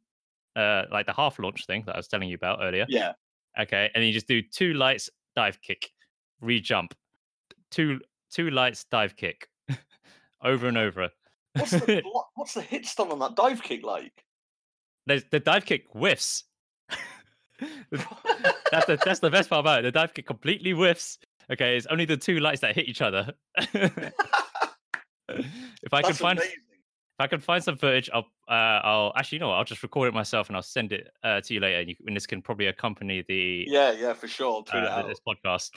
S2: uh, like the half launch thing that I was telling you about earlier.
S1: Yeah.
S2: Okay, and you just do two lights, dive kick, re-jump, two two lights, dive kick, (laughs) over and over.
S1: What's the (laughs) what's the hit stun on that dive kick like?
S2: There's, the dive kick whiffs. (laughs) that's the that's the best part about it. The dive kick completely whiffs. Okay, it's only the two lights that hit each other. If I can find
S1: amazing.
S2: if I can find some footage, I'll uh, I'll actually you know what, I'll just record it myself and I'll send it uh, to you later. And, you, and this can probably accompany the
S1: Yeah, yeah, for sure. It
S2: uh,
S1: out.
S2: this podcast.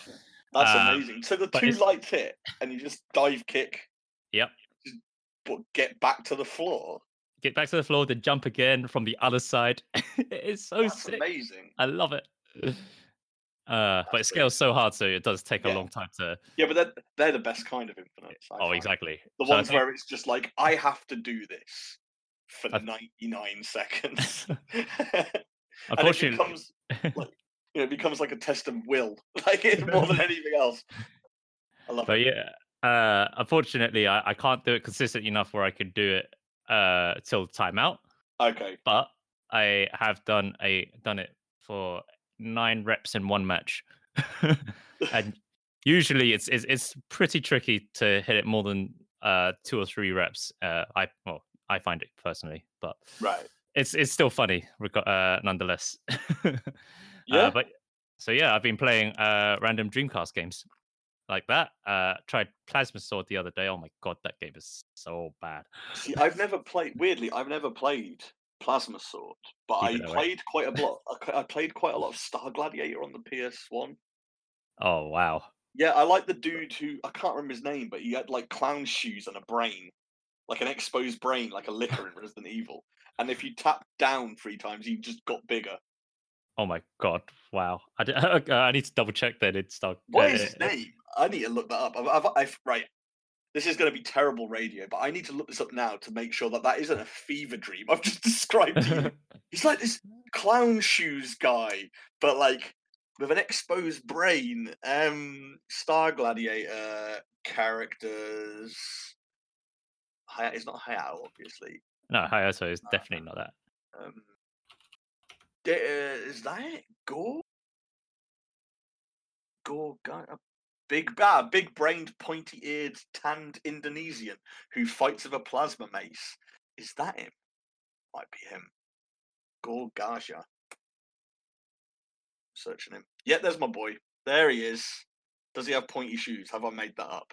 S1: That's
S2: uh,
S1: amazing. So the two lights hit, and you just dive kick.
S2: Yep.
S1: Just, but get back to the floor.
S2: Get back to the floor, then jump again from the other side. (laughs) it's so
S1: That's
S2: sick.
S1: amazing.
S2: I love it. Uh, but it scales so hard, so it does take a long time to.
S1: Yeah, but they're, they're the best kind of infinites. I
S2: Oh,
S1: find.
S2: exactly.
S1: The
S2: So
S1: ones
S2: think-
S1: where it's just like, I have to do this for
S2: I-
S1: 99 seconds. (laughs) (laughs)
S2: Unfortunately,
S1: becomes like, you know, it becomes like a test of will, (laughs) like more than anything else. I love
S2: but
S1: it.
S2: yeah, uh, unfortunately, I, I can't do it consistently enough where I could do it uh, till timeout.
S1: Okay.
S2: But I have done a done it for nine reps in one match, (laughs) (laughs) and usually it's, it's it's pretty tricky to hit it more than uh, two or three reps. Uh, I well, I find it personally, but
S1: Right.
S2: it's it's still funny uh, nonetheless. (laughs)
S1: Yeah.
S2: Uh, but so yeah, I've been playing uh, random Dreamcast games like that. Uh, tried Plasma Sword the other day. Oh my god, that game is so bad.
S1: See, I've never played. Weirdly, I've never played Plasma Sword, but I
S2: away.
S1: played quite a lot. I played quite a lot of (laughs) Star Gladiator on the PS One.
S2: Oh wow.
S1: Yeah, I like the dude who I can't remember his name, but he had like clown shoes and a brain, like an exposed brain, like a Licker in (laughs) Resident Evil. And if you tap down three times, he just got bigger.
S2: Oh my god. Wow. I (laughs) need to double check that it's Star.
S1: What
S2: uh,
S1: is his
S2: uh,
S1: name? I need to look that up. I've, I've, I've right. This is going to be terrible radio, but I need to look this up now to make sure that that isn't a fever dream I've just (laughs) described to you. (laughs) He's like this clown shoes guy, but like with an exposed brain. Um, Star Gladiator characters. Hi- it's not Hayato, obviously.
S2: no, Hayato is definitely not that.
S1: Um, uh, is that it? Go? Go guy, a big ah, big brained, pointy eared, tanned Indonesian who fights with a plasma mace. Is that him? Might be him. Gore Gajah. Searching him. Yeah, there's my boy. There he is. Does he have pointy shoes? Have I made that up?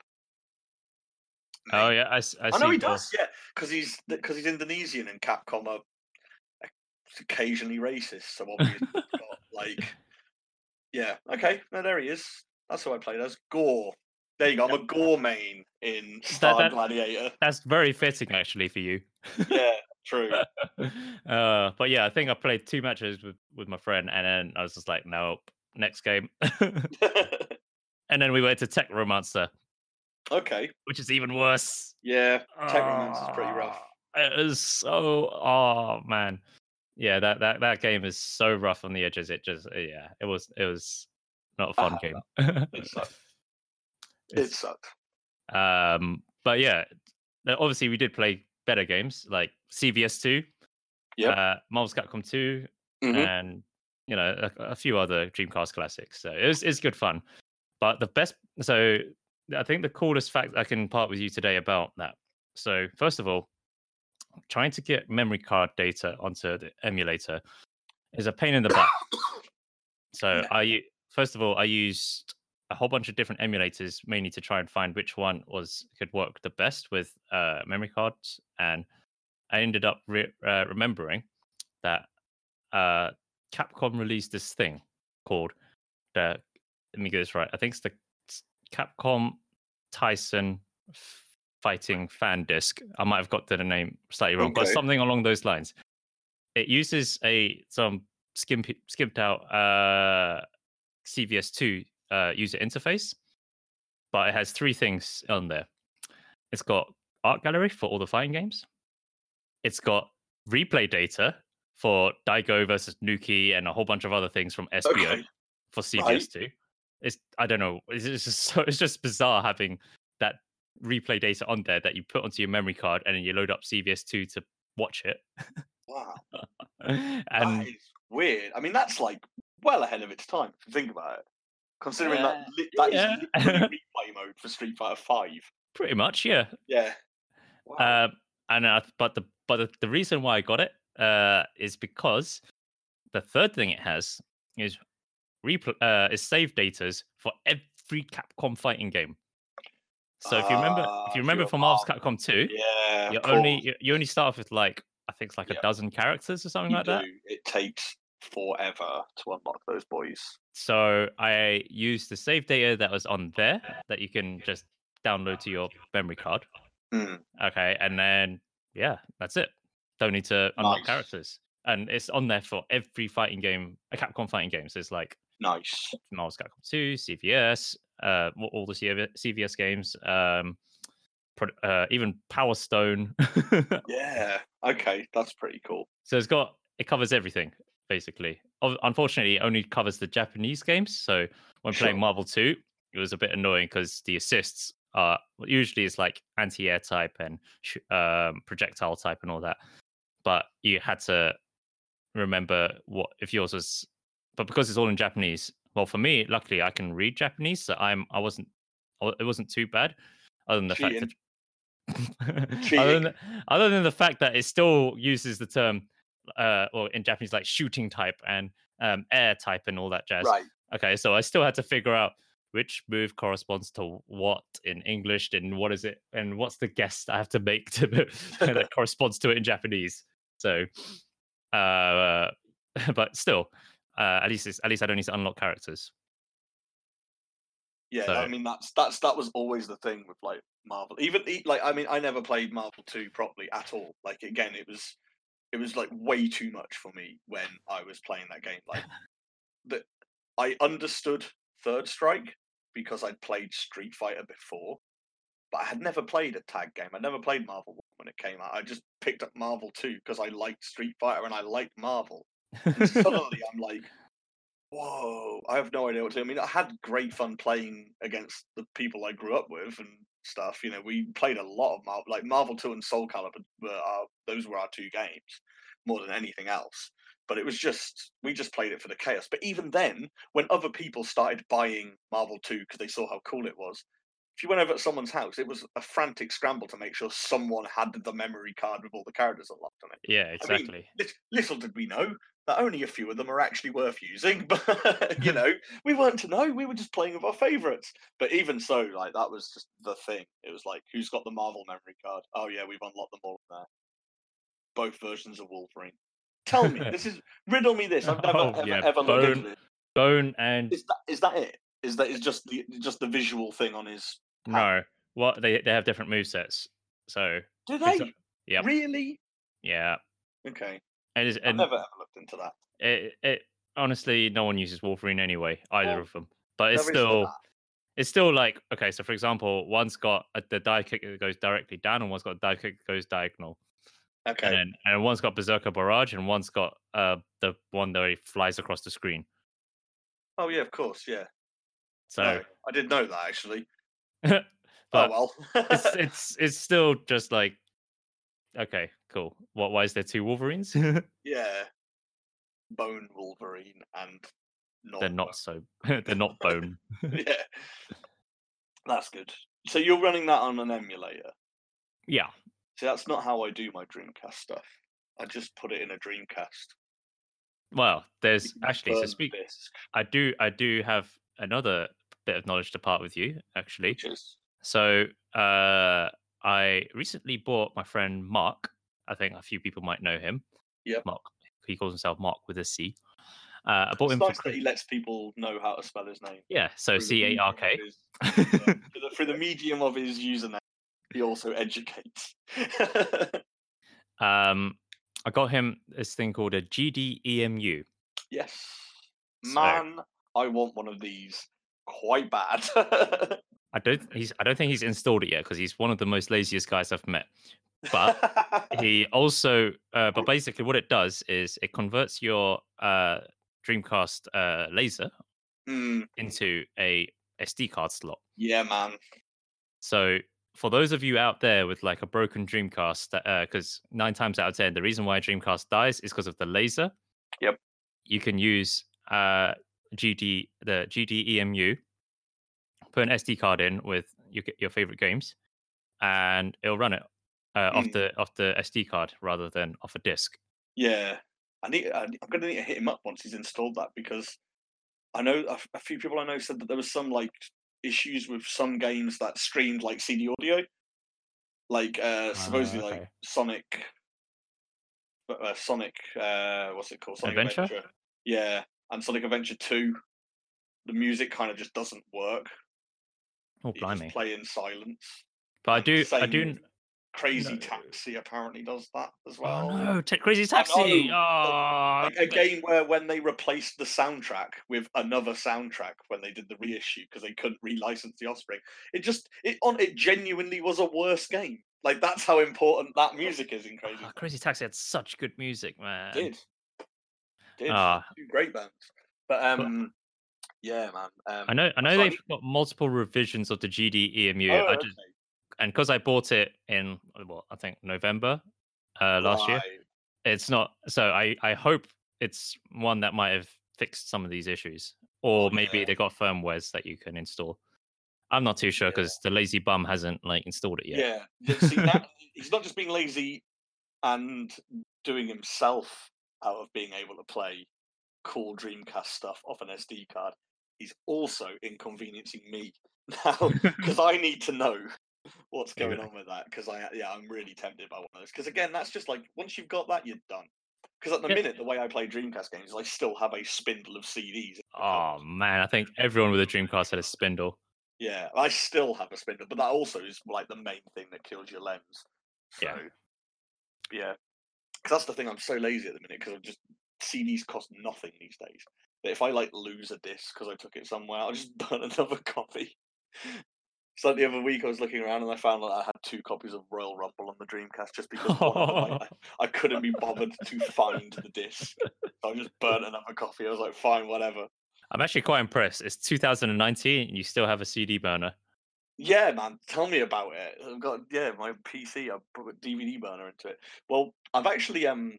S2: Oh yeah, I
S1: know
S2: see
S1: he does, yeah, because he's because he's Indonesian and Capcom are uh, occasionally racist. So obviously, got, like, yeah, okay, no, there he is. That's who I played as Gore. There you go. I'm a Gore main in Star
S2: that-
S1: Gladiator.
S2: That's very fitting actually for you.
S1: Yeah, (laughs) true.
S2: uh, but yeah, I think I played two matches with with my friend, and then I was just like, nope, next game. (laughs) (laughs) and then we went to Tech Romancer,
S1: okay,
S2: which is even worse.
S1: yeah, Tech Romancer is pretty rough.
S2: Ah, It is so. Oh man, yeah. That that that game is so rough on the edges. It just yeah. It was it was not a fun game. (laughs) (laughs)
S1: It's like, It sucked.
S2: Um, but yeah, uh, obviously we did play better games like CVS two,
S1: yeah,
S2: uh, Marvel's Capcom 2
S1: Mhm.
S2: and you know a, a few other Dreamcast classics. So it was it's good fun. But the best, so I think the coolest fact I can part with you today about that. So first of all, trying to get memory card data onto the emulator is a pain in the butt. So. (coughs) I first of all I used a whole bunch of different emulators mainly to try and find which one was could work the best with uh, memory cards, and I ended up re- uh, remembering that uh, Capcom released this thing called the. Let me get this right. I think it's the Capcom Taisen Fighting Fan Disc. I might have got the name slightly wrong, but something along those lines. It uses a some skimp, skimped out uh, CVS2 uh, user interface, but it has three things on there. It's got art gallery for all the fighting games. It's got replay data for Daigo versus Nuki and a whole bunch of other things from SBO
S1: Okay.
S2: for CVS2. It's I don't know. It's it's just (laughs) so, it's just bizarre having that replay data on there that you put onto your memory card and then you load up CVS2 to watch it.
S1: Wow. (laughs)
S2: and
S1: that is weird. I mean, that's like well ahead of its time. If you think about it, considering that li- that is
S2: Yeah. (laughs)
S1: literally replay mode for Street Fighter Five.
S2: pretty much, yeah.
S1: Yeah. Wow.
S2: Um, and uh, but the but the, the reason why I got it uh, is because the third thing it has is repl- uh, is save datas for every Capcom fighting game. So if you remember,
S1: Ah,
S2: if you remember from Marvel's Capcom Two,
S1: yeah.
S2: you only you, you only start off with like I think it's like
S1: Yep.
S2: a dozen characters or something
S1: You
S2: like
S1: do.
S2: that.
S1: It takes forever to unlock those boys.
S2: So I used the save data that was on there that you can just download to your memory card.
S1: Hmm.
S2: Okay, and then yeah, that's it. Don't need to unlock
S1: Nice.
S2: characters, and it's on there for every fighting game, a Capcom fighting game. So it's like
S1: Nice.
S2: Marvel's Capcom Two, CVS, uh, all- the CV CVS games, um, uh, even Power Stone. (laughs)
S1: Yeah. Okay, that's pretty cool.
S2: so it's got it covers everything basically. Unfortunately, it only covers the Japanese games. So when playing Marvel Two, it was a bit annoying because the assists are usually it's like anti-air type and um, projectile type and all that. But you had to remember what if yours was. But because it's all in Japanese, well, for me, luckily I can read Japanese, so I'm I wasn't it wasn't too bad, other than the fact that. (laughs) other,
S1: Cheating.
S2: than, other than the fact that it still uses the term, uh, or in Japanese like shooting type and um, air type and all that jazz.
S1: Right.
S2: Okay, so I still had to figure out which move corresponds to what in English, and what is it, and what's the guess I have to make (laughs) to (laughs) that corresponds to it in Japanese. So, uh, (laughs) but still, uh, at least it's, at least I don't need to unlock characters.
S1: Yeah,
S2: So-
S1: I mean that's that's that was always the thing with like Marvel. Even like I mean I never played Marvel 2 properly at all. Like again, it was it was like way too much for me when I was playing that game. Like (laughs) that I understood Third Strike because I'd played Street Fighter before, but I had never played a tag game. I never played Marvel when it came out. I just picked up Marvel 2 because I liked Street Fighter and I liked Marvel. And suddenly I'm (laughs) like, whoa, I have no idea what to do. I mean, I had great fun playing against the people I grew up with and stuff. You know, we played a lot of Marvel, like Marvel 2 and Soul Calibur were our, those were our two games more than anything else. But it was just, we just played it for the chaos. But even then, when other people started buying Marvel 2 because they saw how cool it was, if you went over at someone's house, it was a frantic scramble to make sure someone had the memory card with all the characters unlocked on it.
S2: yeah,
S1: I mean,
S2: exactly.
S1: little did we know that only a few of them are actually worth using. (laughs) But you (laughs) know, we weren't to know. We were just playing with our favorites. But even so, like that was just the thing. It was like, who's got the Marvel memory card? Oh yeah, we've unlocked them all there. Both versions of Wolverine. Tell me, this (laughs) is riddle me this. I've never
S2: Oh,
S1: ever
S2: yeah,
S1: ever looked into
S2: Bone-
S1: it.
S2: Bone and
S1: Is that is that it? Is that is just the just the visual thing on his?
S2: no, what they they have different move sets. So
S1: Do they
S2: Yeah.
S1: really?
S2: yeah,
S1: Okay,
S2: and, it's,
S1: I've never ever looked into that.
S2: it, it honestly no one uses Wolverine anyway, either of them. But it's still it's still like okay. So for example, one's got a, the die kick that goes directly down, and one's got a die kick that goes diagonal.
S1: okay.
S2: And then and one's got Berserker Barrage, and one's got uh the one that he flies across the screen.
S1: Oh yeah, of course, yeah.
S2: So
S1: No, I didn't know that actually. (laughs)
S2: Oh, but
S1: oh well.
S2: it's (laughs) it's it's still just like okay, cool. What? Why is there two Wolverines? (laughs)
S1: yeah. Bone Wolverine and not
S2: they're not so. they're not bone.
S1: yeah. That's good. So you're running that on an emulator.
S2: yeah.
S1: See, that's not how I do my Dreamcast stuff. I just put it in a Dreamcast.
S2: Well, there's actually so speak.
S1: disc,
S2: I do I do have another bit of knowledge to part with you actually.
S1: is
S2: So uh, I recently bought my friend Mark. I think a few people might know him.
S1: Yeah.
S2: Mark. He calls himself Mark with a C. Uh, I bought
S1: it's
S2: him
S1: nice
S2: for
S1: that he lets people know how to spell his name.
S2: yeah. So C A R K.
S1: yeah, (laughs) through, the, medium of his username, he also educates. (laughs)
S2: Um, I got him this thing called a GDEMU.
S1: yes,
S2: So-
S1: man, I want one of these quite bad. (laughs)
S2: I don't. He's. I don't think he's installed it yet because he's one of the most laziest guys I've met. But he also. Uh, but basically, what it does is it converts your uh, Dreamcast uh, laser
S1: Mm,
S2: into a SD card slot.
S1: yeah, man.
S2: So for those of you out there with like a broken Dreamcast, because nine times out of ten, the reason why a Dreamcast dies is because of the laser.
S1: Yep.
S2: You can use uh, GD the GDEMU, put an SD card in with your your favorite games, and it'll run it uh, off
S1: Mm.
S2: the off the SD card rather than off a disc.
S1: Yeah, I need. I, I'm going to need to hit him up once he's installed that because I know a few people I know said that there was some like issues with some games that streamed like CD audio, like uh supposedly like
S2: okay.
S1: Sonic, uh, Sonic, uh, what's it called? Sonic
S2: Adventure?
S1: Yeah, and Sonic Adventure Two. The music kind of just doesn't work.
S2: Oh
S1: You just
S2: blimey!
S1: play in silence.
S2: But I
S1: and
S2: do I do.
S1: Crazy
S2: No.
S1: Taxi apparently does that as oh, well.
S2: Oh no! Ta- Crazy Taxi! Oh,
S1: a, a game where when they replaced the soundtrack with another soundtrack when they did the reissue because they couldn't relicense the Offspring, it just it on it genuinely was a worse game. Like that's how important that music is in Crazy.
S2: Oh,
S1: Taxi.
S2: Crazy Taxi had such good music, man.
S1: Did did
S2: Ah.
S1: two great bands, but um, yeah, man. Um,
S2: I know. I know they've got multiple revisions of the GDEMU.
S1: oh,
S2: I just
S1: okay,
S2: and because I bought it in well, I think November uh, last year. It's not. So I I hope it's one that might have fixed some of these issues, or
S1: Oh,
S2: maybe
S1: yeah.
S2: they got firmwares that you can install. I'm not too sure
S1: Yeah.
S2: because the lazy bum hasn't like installed it yet.
S1: Yeah, yeah, see, that, he's not just being lazy and doing himself out of being able to play cool Dreamcast stuff off an SD card. He's also inconveniencing me (laughs) now (laughs) because I need to know what's going on with that. Because I, uh, yeah, I'm really tempted by one of those. Because again, that's just like once you've got that, you're done. Because at the
S2: Yeah.
S1: minute, the way I play Dreamcast games, is I still have a spindle of CDs.
S2: Oh man, I think everyone with a Dreamcast had a spindle.
S1: Yeah, I still have a spindle, but that also is like the main thing that kills your lens. So,
S2: Yeah.
S1: yeah, because that's the thing. I'm so lazy at the minute because I just CDs cost nothing these days. That if I like lose a disc because I took it somewhere, I'll just (laughs) burn another copy. So like the other week I was looking around and I found that I had two copies of Royal Rumble on the Dreamcast just because them, (laughs) I, I couldn't be bothered to find the disc. So I just burnt another copy. I was like, fine, whatever.
S2: I'm actually quite impressed. It's 2019 and you still have a CD burner.
S1: Yeah, man, tell me about it. I've got yeah, my PC. I put a DVD burner into it. Well, I've actually um,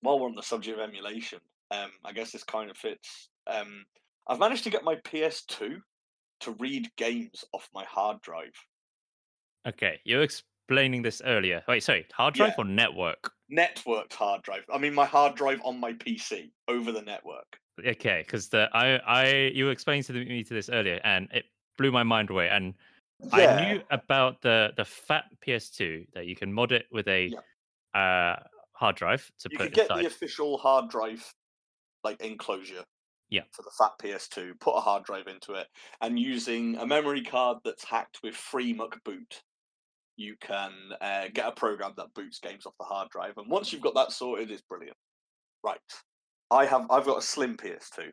S1: while we're on the subject of emulation, um, I guess this kind of fits. Um, I've managed to get my PS2 to read games off my hard drive.
S2: Okay, you were explaining this earlier. Wait, sorry, hard drive
S1: Yeah.
S2: or network?
S1: Networked hard drive. I mean, my hard drive on my PC over the network.
S2: Okay, because the I I you were explaining to me to this earlier, and it blew my mind away. And I knew about the the fat PS2 that you can mod it with a uh, hard drive to
S1: you
S2: put
S1: could get
S2: inside.
S1: the official hard drive like enclosure
S2: Yeah.
S1: for the fat ps2 put a hard drive into it and using a memory card that's hacked with FreeMcBoot you can uh, get a program that boots games off the hard drive and once you've got that sorted it's brilliant. Right. I have i've got a slim ps2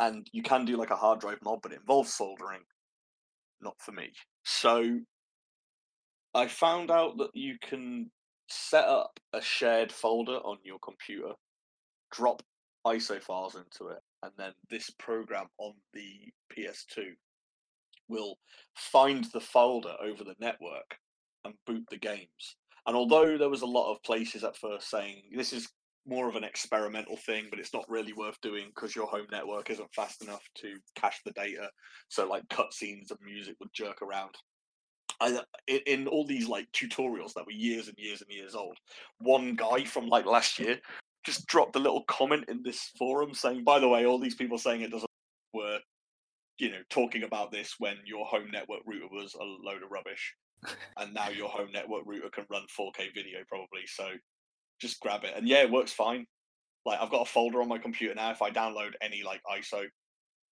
S1: and you can do like a hard drive mod but it involves soldering not for me so i found out that you can set up a shared folder on your computer, drop ISO files into it, and then this program on the PS2 will find the folder over the network and boot the games. And although there was a lot of places at first saying this is more of an experimental thing, but it's not really worth doing because your home network isn't fast enough to cache the data. So like cutscenes and music would jerk around. I, uh, in, in all these like tutorials that were years and years and years old, one guy from like last year just dropped a little comment in this forum saying, "By the way, all these people saying it doesn't (laughs) work, you know, talking about this when your home network router was a load of rubbish, and now your home network router can run 4K video probably. So just grab it, and yeah, it works fine. Like I've got a folder on my computer now. If I download any like ISO,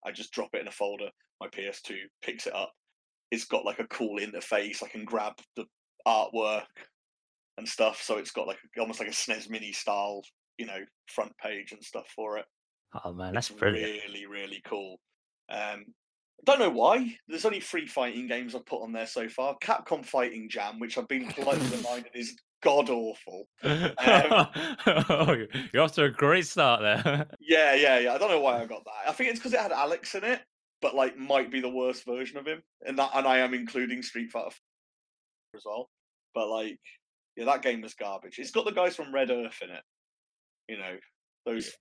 S1: I just drop it in a folder. My PS2 picks it up. It's got like a cool interface. I can grab the artwork and stuff. So it's got like almost like a SNES Mini style, you know, front page and stuff for it.
S2: Oh man, that's
S1: It's
S2: brilliant.
S1: really, really cool. Um, don't know why. There's only three fighting games I've put on there so far. Capcom Fighting Jam, which I've been politely reminded is god awful. (laughs)
S2: oh, you're off to a great start there. (laughs)
S1: Yeah, yeah, yeah. I don't know why I got that. I think it's because it had Alex in it, but like might be the worst version of him, and that, and I am including Street Fighter as well. But like, yeah, that game was garbage. It's got the guys from Red Earth in it. You know, those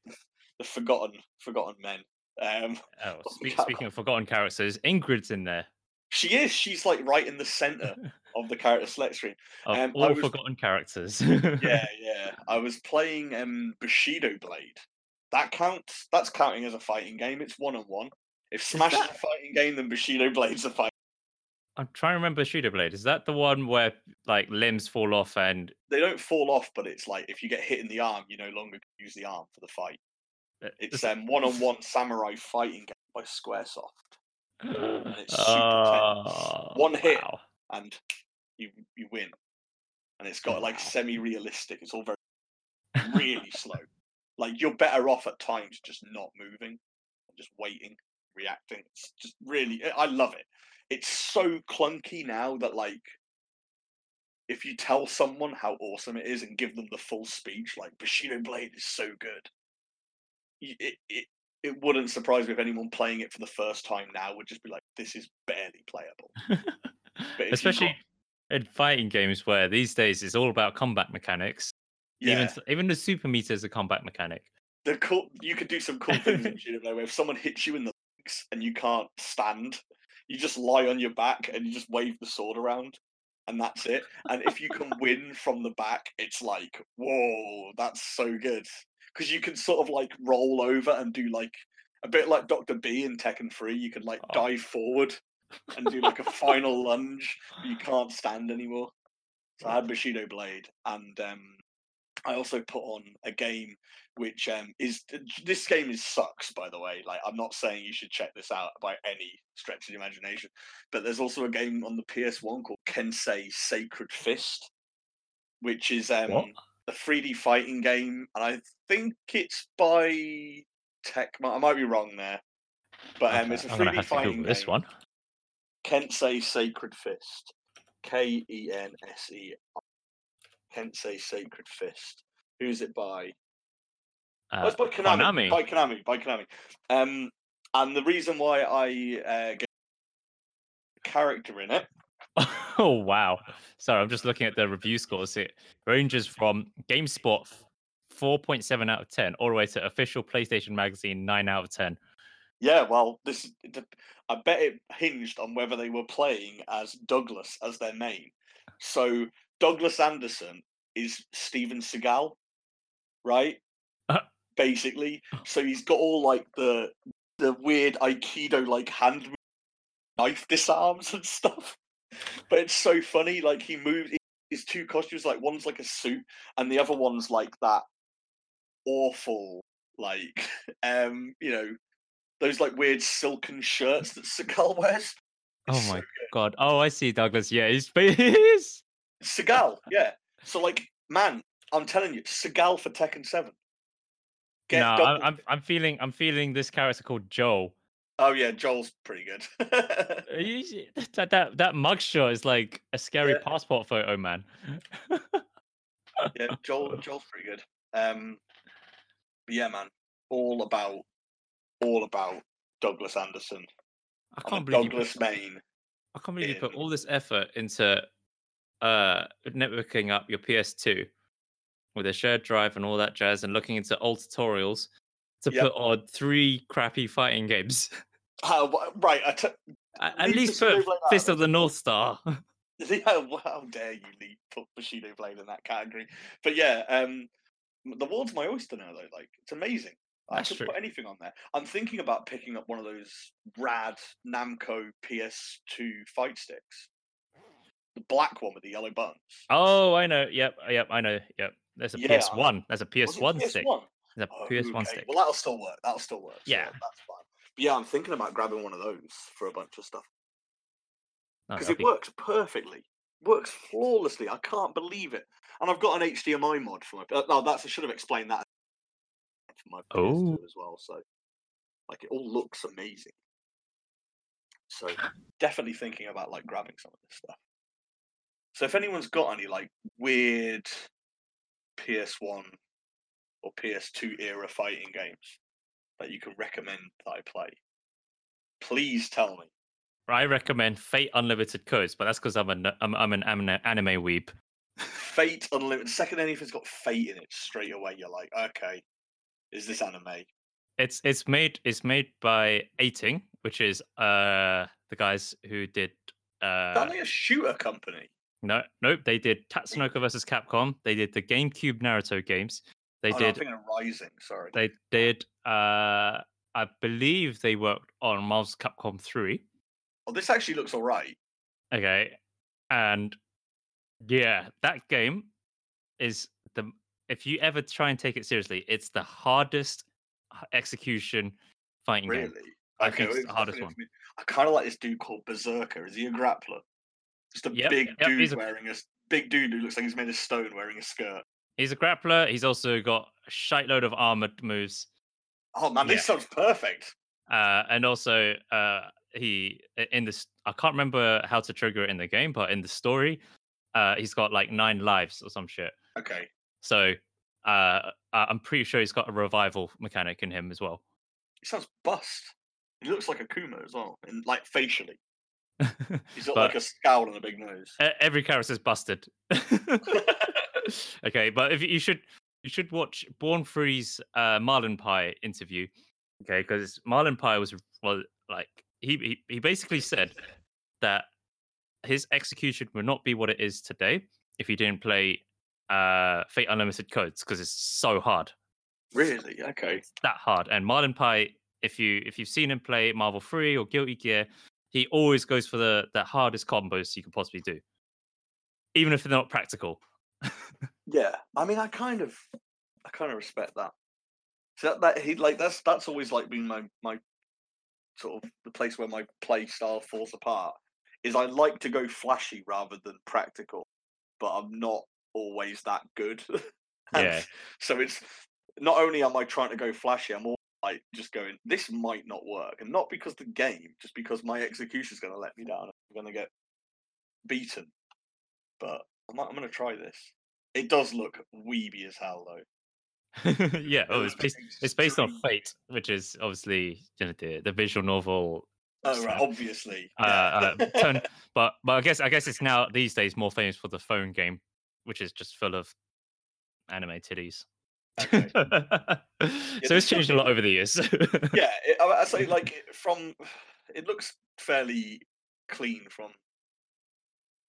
S1: the forgotten, forgotten men. Um,
S2: Oh, (laughs) speak, speaking of forgotten characters, Ingrid's in there.
S1: She is. She's like right in the center (laughs) of the character select screen.
S2: Of
S1: Um,
S2: all
S1: was-
S2: forgotten characters.
S1: Yeah, (laughs) yeah. I was playing um Bushido Blade. That counts. That's counting as a fighting game. It's one on one. If Smash is
S2: that-
S1: a fighting game, then Bushido Blade's a fighting.
S2: I'm trying to remember Shooter Blade. Is that the one where like limbs fall off and
S1: They don't fall off, but it's like if you get hit in the arm, you no longer can use the arm for the fight.
S2: uh,
S1: It's um one on one samurai fighting game by SquareSoft, it's super tense.
S2: Oh,
S1: One hit.
S2: wow.
S1: and you you win. And it's got like semi realistic. It's all very really slow. Like you're better off at times just not moving, just waiting, reacting. It's just really, eh, I love it. It's so clunky now that like, if you tell someone how awesome it is and give them the full speech, like Bushido Blade is so good, it it it wouldn't surprise me if anyone playing it for the first time now would just be like, this is barely playable.
S2: Especially in fighting games where these days it's all about combat mechanics.
S1: Yeah,
S2: Even even the super meter is a combat mechanic.
S1: the cool you could do some cool (laughs) things in Blade where if someone hits you in the legs and you can't stand, you just lie on your back and you just wave the sword around, and that's it. And if you can (laughs) win from the back, it's like, whoa, that's so good because you can sort of like roll over and do like a bit like Doctor B in Tekken Three. You can like
S2: Oh.
S1: dive forward and do like a final lunge. You can't stand anymore. So I had Bushido Blade, and um, I also put on a game which um, is this game is sucks by the way. Like I'm not saying you should check this out by any stretch of the imagination, but there's also a game on the PS1 called Kensei Sacred Fist, which is um, A 3D fighting game, and I think it's by Tecmo. I might be wrong there, but um,
S2: Okay,
S1: it's a
S2: I'm gonna
S1: 3D
S2: to
S1: fighting game.
S2: this one.
S1: Kensei Sacred Fist. K E N S E. Kensei Sacred Fist. Who's it by? Oh,
S2: Uh,
S1: it's by Konami.
S2: Konami.
S1: By Konami. By Konami. Um, and the reason why I uh, get a character in it. (laughs) (laughs)
S2: oh wow! Sorry, I'm just looking at the review scores. It ranges from GameSpot 4.7 out of 10 all the way to official PlayStation Magazine 9 out of 10.
S1: Yeah, well, this is- I bet it hinged on whether they were playing as Douglas as their main. So Douglas Anderson is Steven Seagal, right?
S2: Uh.
S1: Basically, so he's got all like the the weird Aikido like hand knife disarms and stuff. But it's so funny. Like he moves his two costumes. Like one's like a suit, and the other one's like that awful, like (laughs) um, you know, those like weird silken shirts that Seagal (laughs) wears.
S2: Oh
S1: It's so
S2: my god! Oh, I see, Douglas. Yeah, he's (laughs) he is.
S1: Seagal, yeah. So like, man, I'm telling you, Seagal for Tekken Seven. Get
S2: No, I'm, I'm I'm feeling I'm feeling this character called Joel.
S1: Oh yeah, Joel's pretty good. (laughs)
S2: You see- That that that mugshot is like a scary
S1: Yeah.
S2: passport photo, man.
S1: yeah, (laughs) Joel Joel's pretty good. Um, yeah, man, all about all about Douglas Anderson.
S2: I can't believe you put,
S1: Douglas Main.
S2: I can't believe you put all this effort into uh networking up your PS2 with a shared drive and all that jazz, and looking into old tutorials to
S1: Yep.
S2: put on three crappy fighting games. (laughs)
S1: Uh, right, I t-
S2: at least put Fist
S1: of
S2: the North Star. (laughs) (laughs)
S1: Yeah, well, how dare you leave put Bushido Blade in that category? But yeah, um, the world's my oyster now, though. Like, it's amazing. I could
S2: true.
S1: put anything on there. I'm thinking about picking up one of those rad Namco PS2 fight sticks, the black one with the yellow buttons.
S2: oh, I know. Yep, yep, I know. Yep. There's a
S1: Yeah,
S2: PS1. There's a PS1 stick.
S1: PS1?
S2: There's a
S1: Oh,
S2: PS1
S1: okay.
S2: stick.
S1: Well, that'll still work. That'll still work. so
S2: Yeah.
S1: that's fine. Yeah, I'm thinking about grabbing one of those for a bunch of stuff
S2: Oh,
S1: because
S2: that'd
S1: it
S2: be-
S1: works perfectly, works flawlessly. I can't believe it. And I've got an HDMI mod for my. Uh, no, that's I should have explained that (laughs) for my PS2
S2: Oh.
S1: as well. So, like, it all looks amazing. So, definitely thinking about like grabbing some of this stuff. So, if anyone's got any like weird PS1 or PS2 era fighting games that you can recommend that I play, please tell me.
S2: I recommend Fate Unlimited Codes, but that's because I'm an I'm, I'm an anime, anime weeb.
S1: Fate Unlimited. Second anything's got Fate in it, straight away you're like, okay, is this anime?
S2: It's it's made it's made by Eighting, which is uh the guys who did uh
S1: Aren't they a shooter company?
S2: no nope they did Tatsunoko versus Capcom. They did the GameCube Naruto games. They
S1: oh, no,
S2: did
S1: of Rising. Sorry.
S2: they did uh I believe they worked on Marvel's Capcom 3.
S1: Oh, this actually looks all right.
S2: Okay. And yeah, that game is the if you ever try and take it seriously, it's the hardest execution fighting
S1: Really?
S2: game. I think
S1: well,
S2: it's the hardest
S1: me. I kind of like this dude called Berserker. Is he a grappler? Just a
S2: Yep,
S1: big
S2: yep,
S1: dude
S2: a-
S1: wearing a big dude who looks like he's made of stone wearing a skirt.
S2: He's a grappler. He's also got a shitload of armored moves.
S1: Oh man, this sounds perfect.
S2: Uh, and also, uh, he in this I can't remember how to trigger it in the game, but in the story, uh, he's got like nine lives or some shit.
S1: Okay.
S2: So uh, I'm pretty sure he's got a revival mechanic in him as well.
S1: He sounds bust. He looks like a Kuma as well, and like facially. (laughs) He's got
S2: But-
S1: like a scowl and a big nose.
S2: Every character's busted. (laughs) (laughs) (laughs) okay, but if you- should you should watch Born Free's uh, Marlin Pie interview. Okay, because Marlin Pie was well like he, he he basically said that his execution would not be what it is today if he didn't play uh Fate Unlimited Codes because it's so hard.
S1: Really? Okay.
S2: It's that hard. And Marlin Pie, if you if you've seen him play Marvel Free or Guilty Gear, he always goes for the the hardest combos you can possibly do. Even if they're not practical.
S1: Yeah. I mean, I kind of, I kind of respect that. So that, that he like that's that's always like been my my sort of the place where my play style falls apart. Is I like to go flashy rather than practical, but I'm not always that good. (laughs)
S2: Yeah.
S1: So it's not only am I trying to go flashy, I'm all like just going, this might not work, and not because the game, just because my execution is going to let me down. I'm going to get beaten. But I'm, I'm going to try this. It does look weeby as hell, though. (laughs)
S2: yeah, oh, it's based it's based on. Fate, which is obviously you know, the the visual novel.
S1: Oh right, obviously.
S2: Uh,
S1: yeah.
S2: uh, turn, (laughs) but but I guess I guess it's now these days more famous for the phone game, which is just full of anime titties.
S1: Okay. (laughs)
S2: so it's changed a lot over the years.
S1: yeah, it, I, I say like from it looks fairly clean from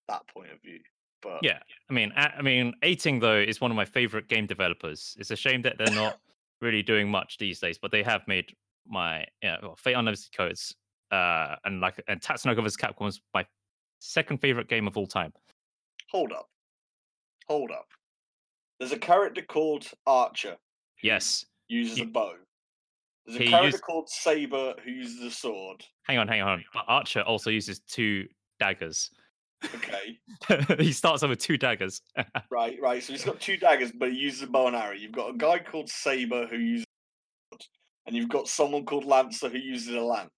S1: that point of view. But
S2: Yeah, I mean, I mean, Eighting though is one of my favorite game developers. It's a shame that they're not really doing much these days, but they have made my yeah, well, Fate Unlimited Codes, uh, and like and Tatsunoko vs Capcom was my second favorite game of all time.
S1: hold up, hold up. There's a character called Archer.
S2: Yes,
S1: uses
S2: He-
S1: a bow. There's a character
S2: used-
S1: called Saber who uses a sword.
S2: hang on, hang on. But Archer also uses two daggers.
S1: Okay, (laughs)
S2: he starts off with two daggers. (laughs)
S1: right, right. So he's got two daggers, but he uses a bow and arrow. You've got a guy called Saber who uses, a sword, and you've got someone called Lancer who uses a lance.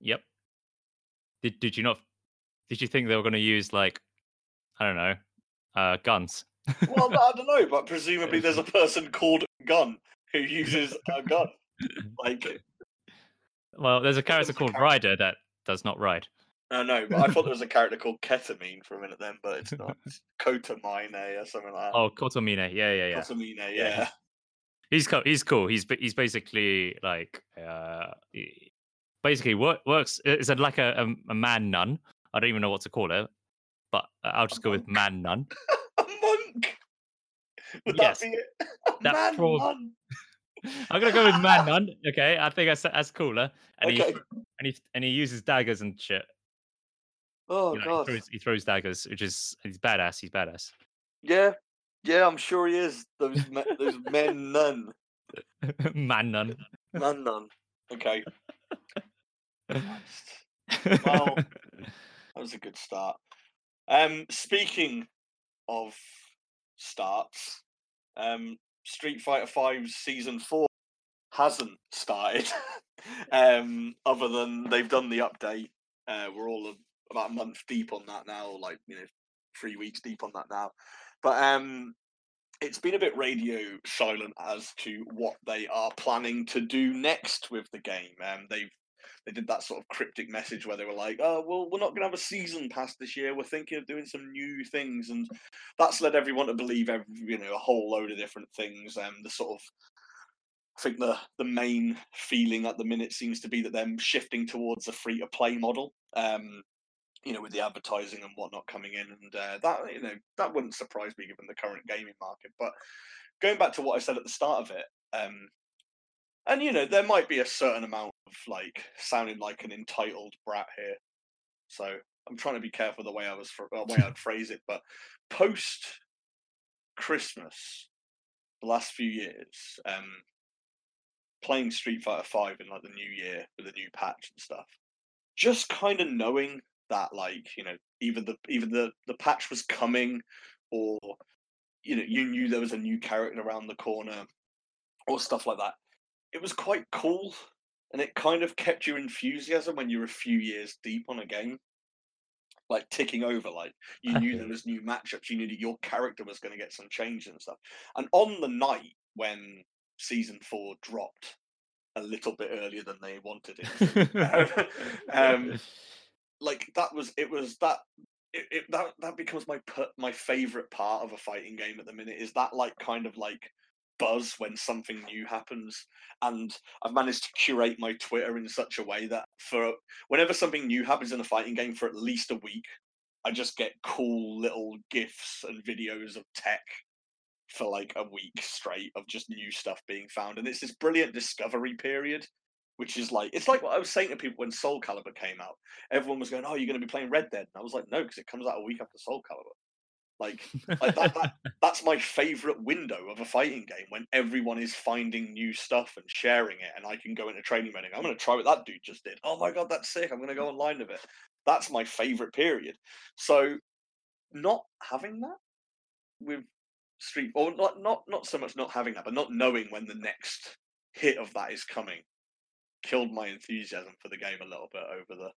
S2: yep. Did did you not? Did you think they were going to use like, I don't know, uh, guns? (laughs)
S1: Well, I don't know, but presumably there's a person called Gun who uses a gun. Like,
S2: Well, there's a character
S1: was a
S2: called
S1: character-
S2: Rider that does not ride.
S1: I know, but I thought there was a character called Ketamine for a minute then, but it's not. It's (laughs) Kotamine or something like that.
S2: Oh, Kotomine. Yeah, yeah, yeah.
S1: Kotamine, yeah.
S2: Yeah. He's co- he's cool. He's he's basically like uh basically work, works is it like a, a a man nun? I don't even know what to call it, but I'll just go with man nun. (laughs)
S1: A monk. Would
S2: Yes.
S1: that be it? A (laughs)
S2: That
S1: man
S2: prob-
S1: nun.
S2: I'm gonna go with man nun. Okay, I think that's that's cooler. And
S1: Okay.
S2: thro- and he and he uses daggers and shit.
S1: Oh
S2: You know,
S1: god.
S2: he throws he throws daggers, which is he's badass. He's badass.
S1: Yeah, yeah, I'm sure he is. Those those men none. (laughs)
S2: man none.
S1: man none. Okay, (laughs) Well, that was a good start. Um, speaking of starts, um, Street Fighter Five Season Four hasn't started. (laughs) um, other than they've done the update. Uh, we're all about a month deep on that now, or like you know, three weeks deep on that now. But um, it's been a bit radio silent as to what they are planning to do next with the game. Um, they've they did that sort of cryptic message where they were like, "Oh, well, we're not going to have a season pass this year. We're thinking of doing some new things," and that's led everyone to believe, every, you know, a whole load of different things. Um, the sort of, I think the the main feeling at the minute seems to be that they're shifting towards a free to play model. Um, you know, with the advertising and whatnot coming in, and uh, that you know that wouldn't surprise me given the current gaming market. But going back to what I said at the start of it, um, and you know, there might be a certain amount of like sounding like an entitled brat here. So I'm trying to be careful the way I was uh, way I'd phrase it. But post Christmas, the last few years, um, playing Street Fighter Five in like the new year with a new patch and stuff, just kind of knowing that like you know either the either the the patch was coming or you know you knew there was a new character around the corner or stuff like that. It was quite cool and it kind of kept your enthusiasm when you're a few years deep on a game like ticking over like you (laughs) knew there was new matchups you knew that your character was going to get some change and stuff. And on the night when season 4 dropped a little bit earlier than they wanted it to, (laughs) um, (laughs) like that was it was that it, it that that becomes my per- my favorite part of a fighting game at the minute is that like kind of like buzz when something new happens. And i've managed to curate my twitter in such a way that for whenever something new happens in a fighting game for at least a week i just get cool little gifs and videos of tech for like a week straight of just new stuff being found. And it's this brilliant discovery period which is like it's like what I was saying to people when Soul Calibur came out. Everyone was going, "Oh, you're going to be playing Red Dead," and I was like, "No, because it comes out a week after Soul Calibur." Like, like that, that, (laughs) that's my favorite window of a fighting game when everyone is finding new stuff and sharing it, and I can go into training mode. and I'm going to try what that dude just did. Oh my god, that's sick! I'm going to go online with it. That's my favorite period. So, not having that with Street, or not not not so much not having that, but not knowing when the next hit of that is coming killed my enthusiasm for the game a little bit over the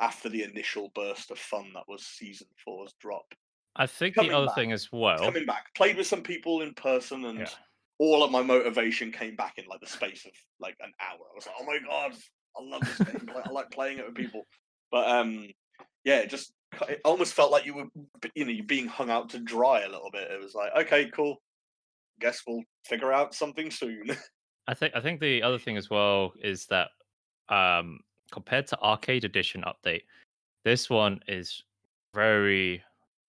S1: after the initial burst of fun that was season four's drop.
S2: I think
S1: Coming
S2: the other
S1: back.
S2: thing as well.
S1: Coming back, played with some people in person, and
S2: Yeah.
S1: all of my motivation came back in like the space of like an hour. I was like, "Oh my god, I love this game! Like, I like playing it with people." But um, yeah, it just it almost felt like you were, you know, you're being hung out to dry a little bit. It was like, okay, cool. Guess we'll figure out something soon. (laughs)
S2: I think I think the other thing as well is that um compared to Arcade Edition update, this one is very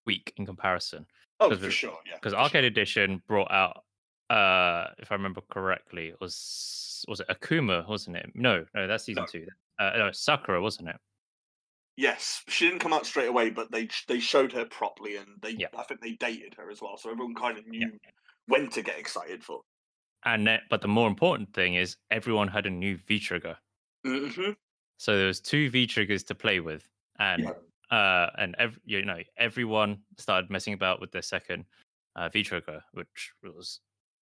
S2: weak in comparison.
S1: oh, for sure, yeah.
S2: Because
S1: for sure.
S2: Arcade Edition brought out uh if I remember correctly, it was was it Akuma, wasn't it? No, no, that's season
S1: No.
S2: two. Uh no, Sakura, wasn't it?
S1: Yes, she didn't come out straight away, but they they showed her properly, and they
S2: Yeah.
S1: I think they dated her as well, so everyone kind of
S2: Yeah.
S1: knew when to get excited for.
S2: And then, but the more important thing is everyone had a new V trigger.
S1: hmm
S2: So there was two V triggers to play with, and
S1: Yeah.
S2: uh, and ev- you know everyone started messing about with their second uh, V trigger, which was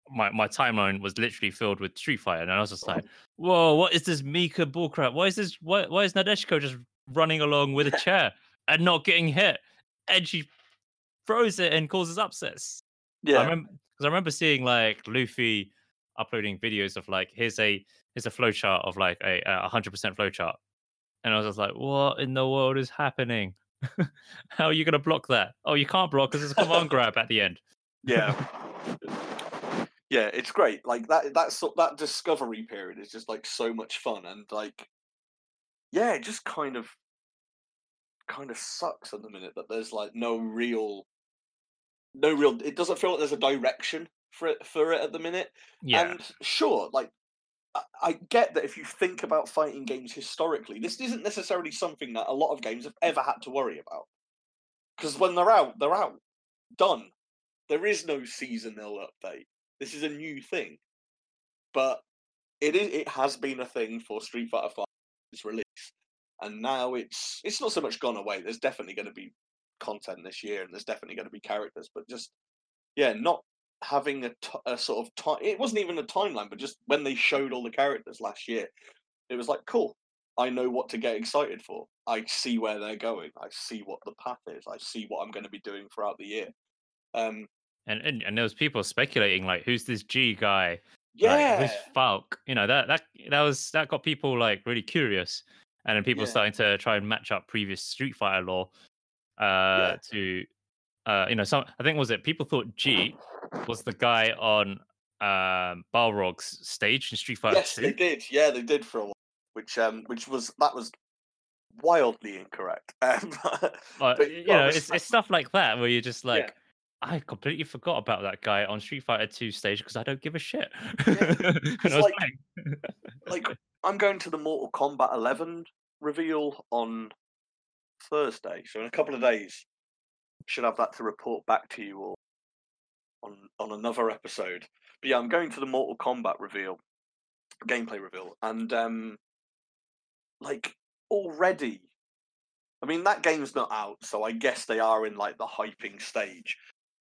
S2: my my timeline was literally filled with Street Fighter, and I was just like, "Whoa, what is this Mika bullcrap? Why is this? Why why is Nadeshiko just running along with a (laughs) chair and not getting hit?" And she throws it and causes upsets. I
S1: Yeah,
S2: remember because I remember seeing like Luffy uploading videos of like here's a here's a flowchart of like a a hundred percent flowchart, and I was just like, what in the world is happening? (laughs) How are you gonna block that? Oh, you can't block because there's a command grab at the end.
S1: Yeah. (laughs) yeah, it's great. Like that that sort that discovery period is just like so much fun and like yeah, it just kind of kind of sucks at the minute that there's like no real no real it doesn't feel like there's a direction for it for it at the minute.
S2: Yeah,
S1: And sure, like I, I get that if you think about fighting games historically, this isn't necessarily something that a lot of games have ever had to worry about. Because when they're out, they're out. Done. There is no seasonal update. This is a new thing. But it is it has been a thing for Street Fighter its release. And now it's it's not so much gone away. There's definitely going to be content this year and there's definitely going to be characters, but just yeah, not having a, t- a sort of time. It wasn't even a timeline, but just when they showed all the characters last year, it was like, cool. I know what to get excited for. I see where they're going. I see what the path is. I see what I'm going to be doing throughout the year. Um,
S2: and and, and there was people speculating like, who's this G guy? Like,
S1: yeah,
S2: who's Falk? You know that that that was that got people like really curious, and then people
S1: Yeah.
S2: starting to try and match up previous Street Fighter lore uh,
S1: Yeah.
S2: to uh, you know some. I think was it people thought G was the guy on um Balrog's stage in Street Fighter
S1: yes,
S2: 2.
S1: they did. Yeah, they did for a while, which um, which was that was wildly incorrect. (laughs) Um,
S2: But,
S1: but,
S2: you
S1: well,
S2: know, it's it's stuff like that where you're just
S1: Yeah.
S2: like, I completely forgot about that guy on Street Fighter 2 stage because I don't give a shit.
S1: Yeah, (laughs)
S2: when I was
S1: like- like (laughs) I'm going to the Mortal Kombat 11 reveal on Thursday, so in a couple of days, should have that to report back to you all on on another episode. But yeah, I'm going to the Mortal Kombat reveal, gameplay reveal, and um, like already, I mean that game's not out, so I guess they are in like the hyping stage.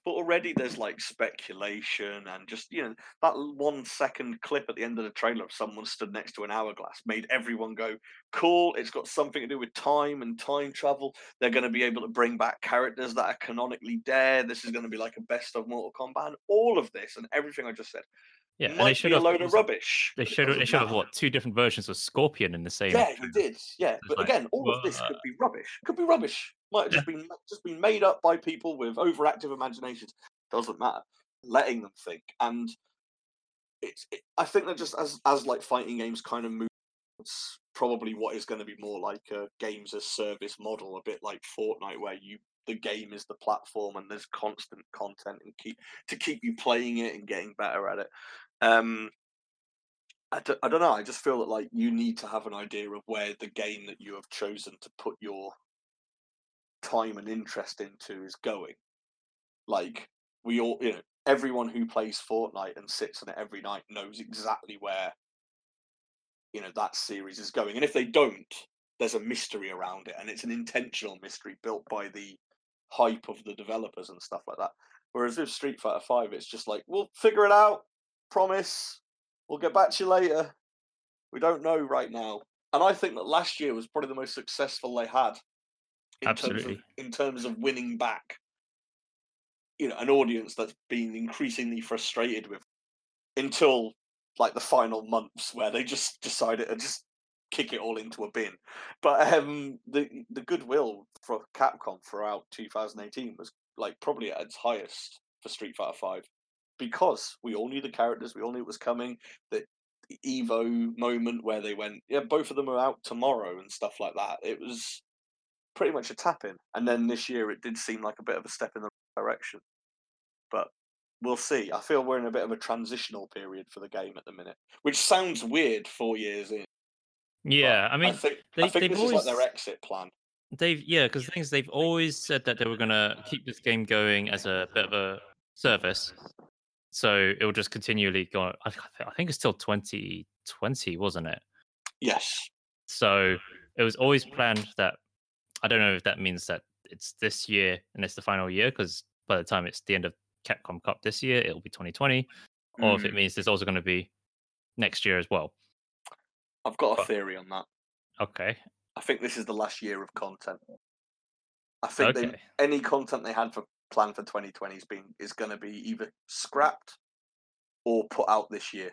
S1: But already there's like speculation and just you know that one second clip at the end of the trailer of someone stood next to an hourglass made everyone go cool it's got something to do with time and time travel. They're going to be able to bring back characters that are canonically dead. This is going to be like a best of mortal kombat and all of this and everything i just said
S2: yeah, and
S1: might
S2: they
S1: be
S2: should
S1: a
S2: have
S1: load of rubbish
S2: They should have they should have what two different versions of Scorpion in the same.
S1: yeah they did yeah but
S2: like,
S1: again all of this could be rubbish could be rubbish might have just been just been made up by people with overactive imaginations doesn't matter letting them think and it's it, i think that just as as like fighting games kind of move it's probably what is going to be more like a games as service model a bit like fortnite where you the game is the platform and there's constant content and keep to keep you playing it and getting better at it um I don't, I don't know. I just feel that like you need to have an idea of where the game that you have chosen to put your time and interest into is going. Like we all, you know, everyone who plays Fortnite and sits on it every night knows exactly where you know that series is going. And if they don't, there's a mystery around it, and it's an intentional mystery built by the hype of the developers and stuff like that. Whereas with Street Fighter Five, it's just like we'll figure it out. Promise. We'll get back to you later. We don't know right now. And I think that last year was probably the most successful they had in terms of in terms of winning back you know an audience that's been increasingly frustrated with until like the final months where they just decided to just kick it all into a bin but um the the goodwill for capcom throughout 2018 was like probably at its highest for street fighter 5 because we all knew the characters we all knew it was coming That evo moment where they went yeah both of them are out tomorrow and stuff like that it was pretty much a tap in. And then this year it did seem like a bit of a step in the right direction. But we'll see. I feel we're in a bit of a transitional period for the game at the minute, which sounds weird four years in.
S2: Yeah, I mean,
S1: I think,
S2: they-
S1: I think
S2: they've
S1: this is like their exit plan.
S2: They've yeah, because the thing is, they've always said that they were gonna keep this game going as a bit of a service, so it will just continually go. I, I think it's till 2020, wasn't it?
S1: Yes.
S2: So it was always planned that. I don't know if that means that it's this year and it's the final year, because by the time it's the end of Capcom Cup this year, it'll be 2020, or if it
S1: Mm,
S2: means there's also going to be next year as well.
S1: I've got a
S2: but-
S1: theory on that.
S2: Okay.
S1: I think this is the last year of content. I think they, any content they had for planned for 2020 is being is going to be either scrapped or put out this year.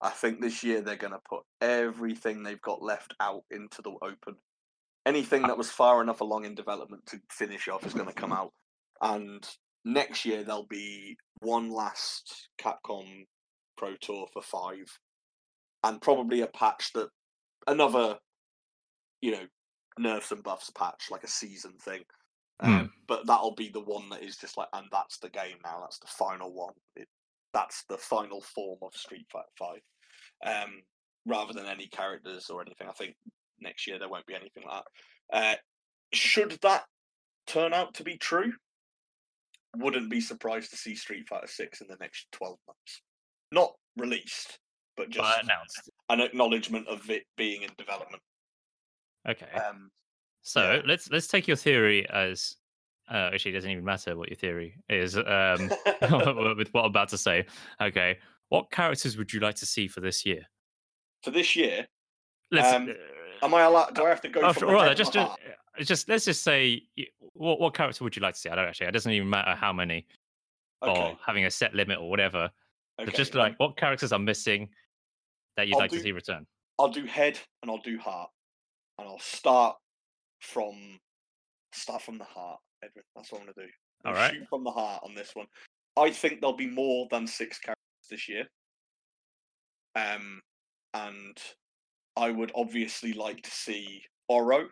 S1: I think this year they're going to put everything they've got left out into the open. Anything ah. that was far enough along in development to finish off is going to come out. And next year there'll be one last Capcom Pro Tour for five, and probably a patch that another, you know, nerfs and buffs patch like a season thing. Um, But that'll be the one that is just like, and that's the game now. That's the final one. It, that's the final form of Street Fighter Five, um, rather than any characters or anything. I think next year there won't be anything like that. Uh, should that turn out to be true, wouldn't be surprised to see Street Fighter Six in the next twelve months. Not released, but just
S2: But announced.
S1: an acknowledgement of it being in development.
S2: Okay.
S1: Um,
S2: So
S1: Yeah.
S2: let's let's take your theory as uh, actually it doesn't even matter what your theory is um, (laughs) (laughs) with what I'm about to say. Okay, what characters would you like to see for this year?
S1: for this year,
S2: Let's,
S1: Um, am I allowed? Do I have to go
S2: oh,
S1: from
S2: right, just just, just let's just say what what character would you like to see? I don't actually. It doesn't even matter how many
S1: Okay,
S2: or having a set limit or whatever. But
S1: okay.
S2: just
S1: um,
S2: like what characters are missing that you'd
S1: I'll
S2: like to see return.
S1: I'll do head and I'll do heart, and I'll start from start from the heart, Edwin. That's what I'm gonna do.
S2: All
S1: I'll shoot from the heart on this one. I think there'll be more than six characters this year. Um, and I would obviously like to see Oro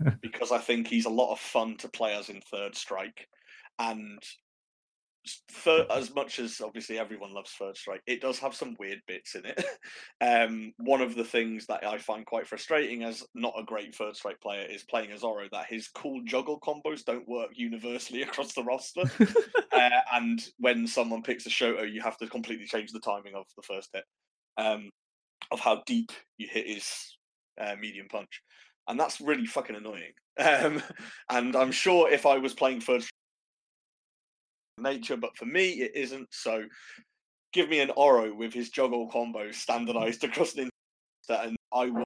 S1: (laughs) because I think he's a lot of fun to play as in Third Strike, and third, as much as obviously everyone loves Third Strike, it does have some weird bits in it. (laughs) um, one of the things that I find quite frustrating as not a great Third Strike player is playing as Oro that his cool juggle combos don't work universally (laughs) across the roster, (laughs) uh, and when someone picks a Shoto, you have to completely change the timing of the first hit, um, of how deep you hit his uh, medium punch, and that's really fucking annoying. Um, and I'm sure if I was playing Third nature, but for me it isn't. So give me an Oro with his juggle combo standardized (laughs) across the internet, and I will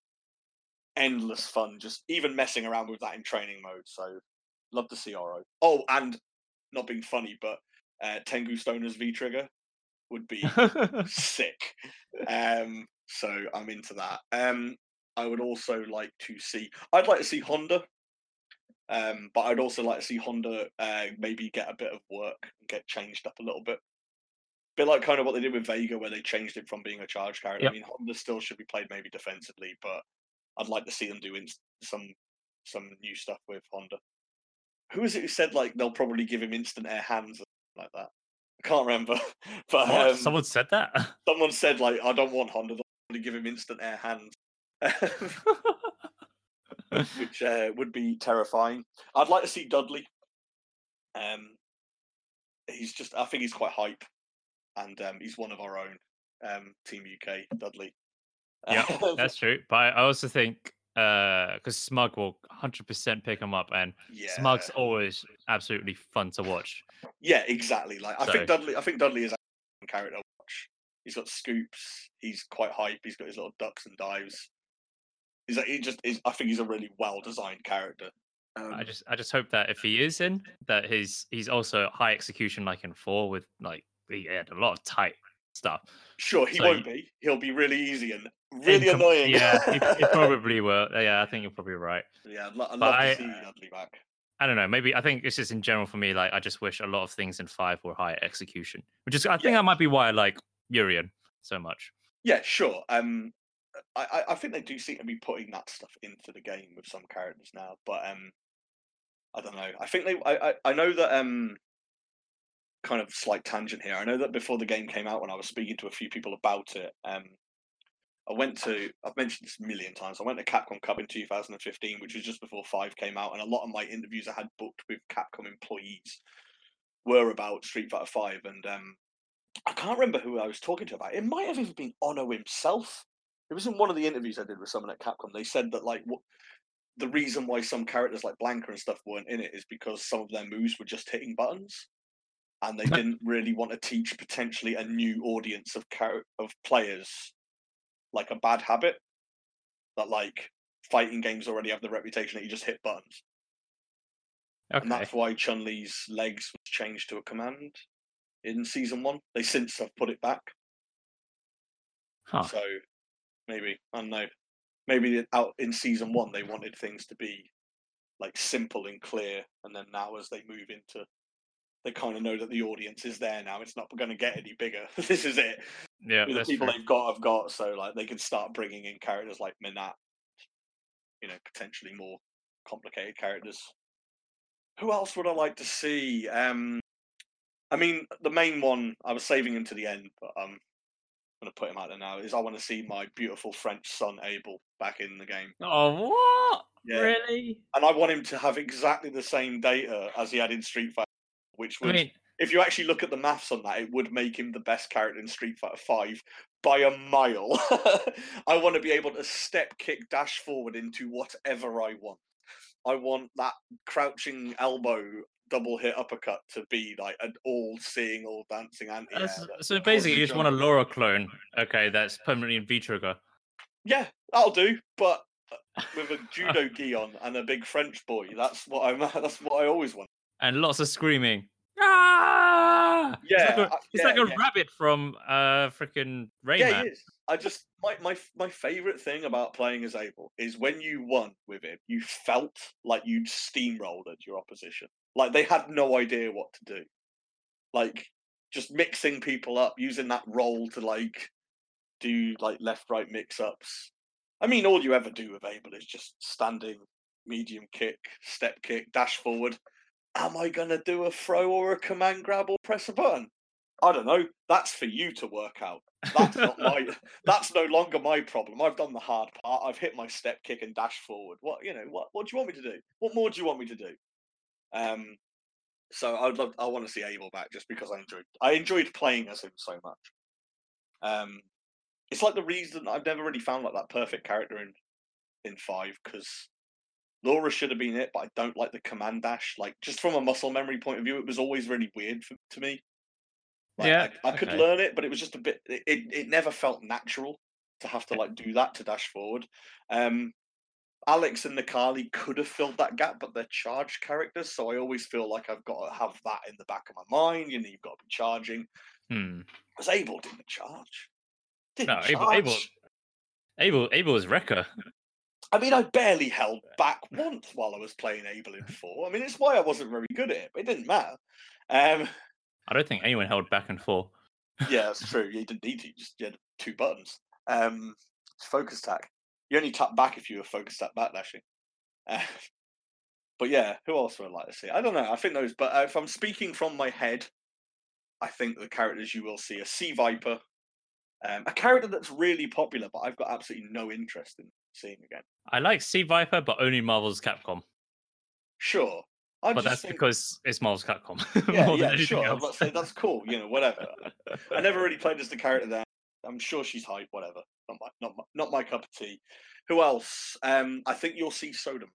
S1: endless fun just even messing around with that in training mode. So love to see Oro. Oh, and not being funny, but uh, Tengu Stoner's V trigger would be (laughs) sick. Um, so I'm into that. Um, I would also like to see. I'd like to see Honda. Um, but I'd also like to see Honda uh, maybe get a bit of work and get changed up a little bit. A Bit like kind of what they did with Vega, where they changed it from being a charge character.
S2: Yep.
S1: I mean, Honda still should be played maybe defensively, but I'd like to see them doing some some new stuff with Honda. Who is it who said like they'll probably give him instant air hands or like that? I can't remember, (laughs) but um,
S2: Someone said that.
S1: someone said like I don't want Honda. They'll probably give him instant air hands. (laughs) which uh, would be terrifying. I'd like to see Dudley. Um, he's just, I think he's quite hype, and um, he's one of our own. Um, Team UK, Dudley. (laughs)
S2: Yeah, That's true. But I also think because Smug will 100% pick him up, and
S1: yeah,
S2: Smug's always absolutely fun to watch.
S1: yeah, exactly. Like I
S2: So-
S1: think Dudley, I think Dudley is a character watch. He's got scoops. He's quite hype. He's got his little ducks and dives. He's like, he just is. I think he's a really well designed character. Um,
S2: I just I just hope that if he is in, that he's he's also high execution like in four with like he had a lot of tight stuff.
S1: sure, he
S2: so
S1: won't
S2: you-
S1: be. He'll be really easy and really
S2: Incom-
S1: annoying.
S2: Yeah, he, he (laughs) probably will. Yeah, I think you're probably right.
S1: Yeah, I'd, lo- I'd love
S2: I-
S1: to see Dudley back.
S2: I don't know. Maybe I think it's just in general for me. Like I just wish a lot of things in five were higher execution, which is I think that might be why I like Urian so much.
S1: Yeah, sure. Um, I, I- think they do seem to be putting that stuff into the game with some characters now, but um, I don't know. I think they. I, I, I know that um, kind of slight tangent here. I know that before the game came out, when I was speaking to a few people about it, um, I went to. I've mentioned this a million times. I went to Capcom Cup in 2015, which was just before Five came out, and a lot of my interviews I had booked with Capcom employees were about Street Fighter Five, and um, I can't remember who I was talking to about. It might have even been Ono himself. It was in one of the interviews I did with someone at Capcom. They said that like what the reason why some characters like Blanka and stuff weren't in it is because some of their moves were just hitting buttons, and they didn't really want to teach potentially a new audience of char- of players like a bad habit that like fighting games already have the reputation that you just hit buttons, and that's why Chun Li's legs was changed to a command in season one. They since have put it back.
S2: Huh.
S1: So maybe I don't know. Maybe out in season one they wanted things to be like simple and clear, and then now as they move into, they kind of know that the audience is there now. It's not going to get any bigger. (laughs) this is it.
S2: Yeah,
S1: the people
S2: true.
S1: they've got have got, so like they can start bringing in characters like Menat, you know, potentially more complicated characters. Who else would I like to see? Um, I mean, the main one I was saving him to the end, but I'm to put him out there now. Is I want to see my beautiful French son Abel back in the game,
S2: Oh, what?
S1: Yeah.
S2: Really?
S1: and I want him to have exactly the same data as he had in Street Fighter, which
S2: I
S1: would,
S2: mean,
S1: if you actually look at the maths on that, it would make him the best character in Street Fighter Five by a mile. (laughs) I want to be able to step, kick, dash forward into whatever I want. I want that crouching elbow double hit uppercut to be like an all-seeing, all-dancing anti.
S2: that's- so basically, you just want a Laura clone. Okay, that's permanently in V trigger.
S1: Yeah, that'll do. But uh, with a (laughs) judo gi on and a big French boy, that's what I'm. (laughs) That's what I always want.
S2: and lots of screaming. Ah! (laughs)
S1: Yeah,
S2: it's like a,
S1: uh, yeah,
S2: like a
S1: yeah.
S2: rabbit from uh freaking Rayman.
S1: Yeah, he is. I just my my my favorite thing about playing as Abel is when you won with him, you felt like you'd steamrolled at your opposition. Like they had no idea what to do. Like just mixing people up, using that roll to like do like left right mix ups. I mean, all you ever do with Abel is just standing, medium kick, step kick, dash forward. Am I gonna do a throw or a command grab or press a button? I don't know. That's for you to work out. That's not my. (laughs) (laughs) That's no longer my problem. I've done the hard part. I've hit my step kick and dash forward. What you know? What What do you want me to do? What more do you want me to do? Um. So I'd love. I want to see Abel back just because I enjoyed. I enjoyed playing as him so much. Um, it's like the reason I've never really found like that perfect character in in five because Laura should have been it, but I don't like the command dash. Like just from a muscle memory point of view, it was always really weird for, to me. Like,
S2: Yeah,
S1: I, I could
S2: okay.
S1: learn it, but it was just a bit. It, it it never felt natural to have to like do that to dash forward. Um, Alex and Necalli could have filled that gap, but they're charged characters, so I always feel like I've got to have that in the back of my mind. You know, you've got to be charging.
S2: Hmm.
S1: Because Abel didn't charge. Didn't
S2: No,
S1: charge.
S2: Abel, Abel, Abel, Abel is Wrecker.
S1: I mean, I barely held back once while I was playing Abel in four. I mean, it's why I wasn't very good at it, but it didn't matter. Um,
S2: I don't think anyone held back in four.
S1: yeah, (laughs) that's true. You didn't need to. You just you had two buttons. Um, it's focus attack. You only tap back if you were focused tap backdashing. Uh, (laughs) but yeah, who else would I like to see? I don't know. I think those. But uh, if I'm speaking from my head, I think the characters you will see are C. Viper, um, a character that's really popular, but I've got absolutely no interest in seeing again.
S2: I like C. Viper, but only Marvel's Capcom.
S1: Sure, I
S2: But that's
S1: think,
S2: because it's Marvel's Capcom. (laughs)
S1: yeah, yeah, sure.
S2: else.
S1: Let's say that's cool. You know, whatever. I never really (laughs) played as the character there. I'm sure she's hype. Whatever. Not my, not my, not my cup of tea. Who else? Um, I think you'll see Sodom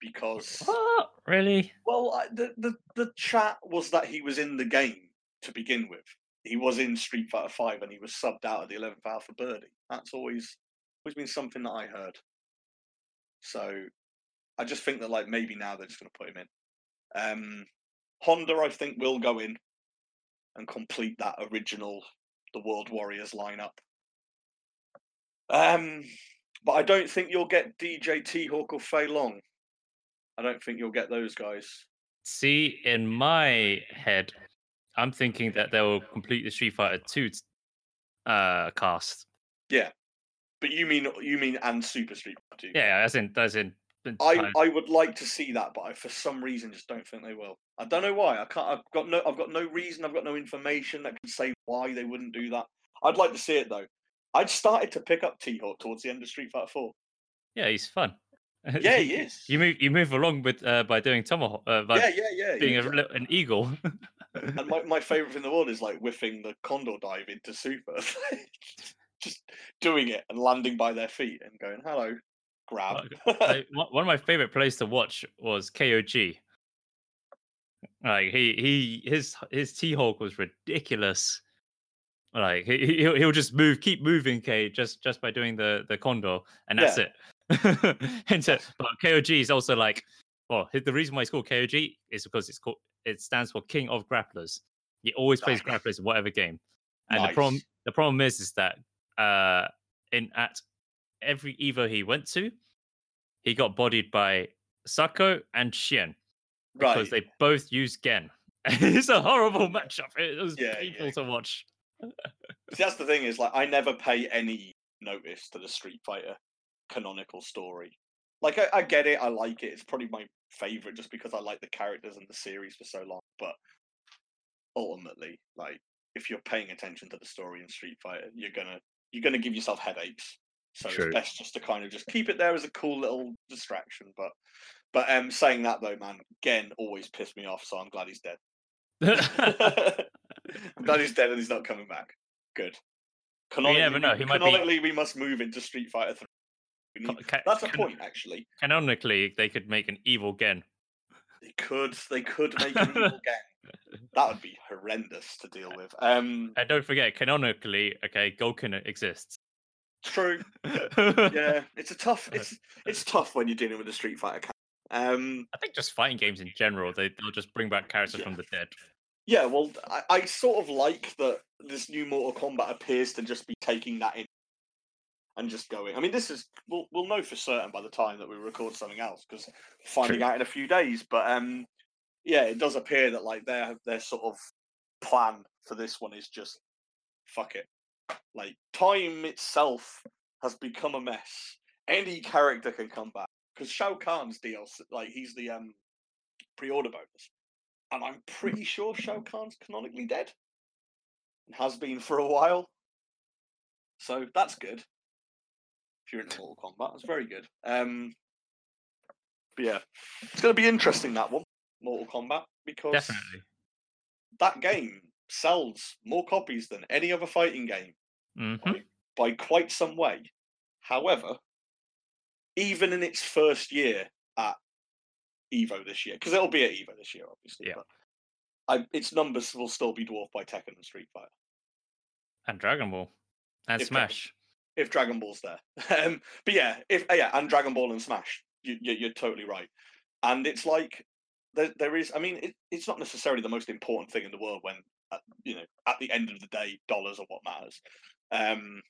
S1: because
S2: What? Really?
S1: well, I, the the the chat was that he was in the game to begin with. He was in Street Fighter Five and he was subbed out at the 11th hour for Birdie. That's always always been something that I heard. So I just think that like maybe now they're just going to put him in. Um, Honda, I think, will go in and complete that original the World Warriors lineup. Um, but I don't think you'll get Dee Jay T Hawk or Fei Long. I don't think you'll get those guys.
S2: See, in my head, I'm thinking that they'll complete the Street Fighter 2 uh, cast.
S1: Yeah, but you mean you mean and Super Street Fighter 2?
S2: Yeah, as in, as in.
S1: I, I would like to see that, but I for some reason just don't think they will. I don't know why. I can't. I've got no. I've got no reason. I've got no information that can say why they wouldn't do that. I'd like to see it though. I'd started to pick up T Hawk towards the end of Street Fighter Four.
S2: yeah, he's fun.
S1: Yeah, (laughs) he is.
S2: You move, you move along with uh, by doing tomahawk, uh, by
S1: yeah, yeah, yeah.
S2: being a, an eagle. (laughs)
S1: and my, my favorite thing in the world is like whiffing the condor dive into super (laughs) just doing it and landing by their feet and going hello grab
S2: one of my favorite plays to watch was KOG. Like he he his his T Hawk was ridiculous. Like he he- he'll, he'll just move, keep moving K just just by doing the the condor, and that's it. (laughs) and so, but KOG is also like, well, the reason why it's called KOG is because it's called it stands for King of Grapplers. He always plays
S1: Nice.
S2: grapplers in whatever game. And the problem the problem is is that uh, in at every Evo he went to, he got bodied by Sako and Xian because
S1: Right.
S2: they both use Gen. (laughs) it's a horrible matchup. It was
S1: Yeah,
S2: painful
S1: yeah.
S2: to watch.
S1: See, that's the thing is like I never pay any notice to the Street Fighter canonical story. Like I, I get it, I like it. It's probably my favorite just because I like the characters and the series for so long. But ultimately, like if you're paying attention to the story in Street Fighter, you're gonna you're gonna give yourself headaches. So
S2: True.
S1: it's best just to kind of just keep it there as a cool little distraction. But but um saying that though, man, Gen always pissed me off, so I'm glad he's dead. (laughs) (laughs) I'm glad he's dead and he's not coming back. Good. Canonically,
S2: never know,
S1: we-
S2: he might be-
S1: canonically we must move into Street Fighter 3. We need-
S2: Ca-
S1: That's a
S2: can-
S1: point, actually.
S2: Canonically, they could make an evil Gen.
S1: They could, they could (laughs) make an evil game. That would be horrendous to deal with. Um,
S2: And don't forget, canonically, okay, Gouken exists.
S1: true. Yeah, (laughs) it's a tough. It's it's tough when you're dealing with a Street Fighter. Ca- um,
S2: I think just fighting games in general, they, they'll just bring back characters from the dead.
S1: Yeah, well, I, I sort of like that this new Mortal Kombat appears to just be taking that in and just going. I mean, this is we'll we'll know for certain by the time that we record something else because finding
S2: True.
S1: out in a few days. But um, yeah, it does appear that like their their sort of plan for this one is just fuck it. Like time itself has become a mess. Any character can come back because Shao Kahn's DLC, like he's the um pre-order bonus, and I'm pretty sure Shao Kahn's canonically dead and has been for a while. So that's good. If you're into (laughs) Mortal Kombat, that's very good. Um, but yeah, it's going to be interesting that one, Mortal Kombat, because
S2: Definitely.
S1: that game sells more copies than any other fighting game
S2: hmm
S1: by, by quite some way. However, even in its first year at Evo this year, because it'll be at Evo this year, obviously,
S2: Yeah.
S1: but I, its numbers will still be dwarfed by Tekken and Street Fighter
S2: And Dragon Ball. And
S1: If Dragon-
S2: Smash.
S1: if Dragon Ball's there. (laughs) um, but yeah, if uh, yeah, and Dragon Ball and Smash, you, you, you're totally right. And it's like there, there is. I mean, it, it's not necessarily the most important thing in the world when at, you know at the end of the day, dollars are what matters. Um,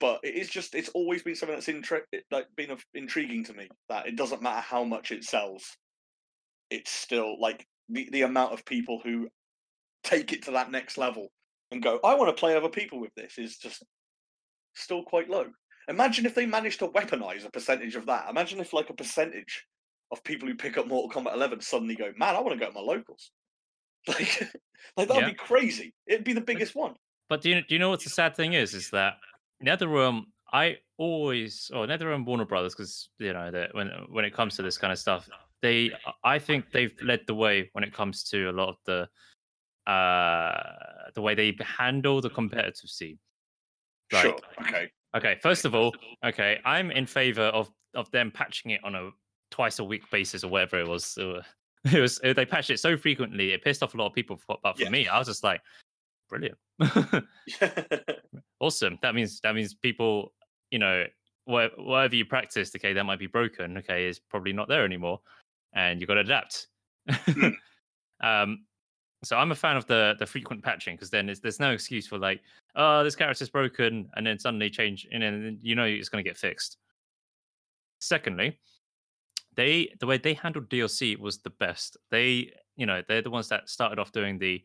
S1: but it is just it's always been something that's intri- like been intriguing to me that it doesn't matter how much it sells, it's still like the the amount of people who take it to that next level and go, I want to play other people with this is just still quite low. Imagine if they managed to weaponize a percentage of that. Imagine if like a percentage of people who pick up Mortal Kombat 11 suddenly go, man, I want to go to my locals. (laughs) Like, like that'd
S2: Yeah.
S1: be crazy. It'd be the biggest one.
S2: But do you, do you know what the sad thing is? Is that NetherRealm, I always, or NetherRealm Warner Brothers, because you know that when when it comes to this kind of stuff, they, I think they've led the way when it comes to a lot of the, uh, the way they handle the competitive scene. Like,
S1: Sure. Okay.
S2: Okay, first of all, okay, I'm in favor of of them patching it on a twice a week basis or whatever it was. Uh, (laughs) It was they patched it so frequently, it pissed off a lot of people. for- But for
S1: Yeah.
S2: me, I was just like, brilliant, (laughs) (laughs) awesome. That means that means people, you know, wha- whatever you practiced, okay, that might be broken. Okay, is probably not there anymore, and you've got to adapt.
S1: Hmm. (laughs)
S2: um, so I'm a fan of the the frequent patching because then it's, there's no excuse for like, oh, this character's broken, and then suddenly change, and then you know it's going to get fixed. Secondly, they the way they handled DLC was the best. They, you know, they're the ones that started off doing the,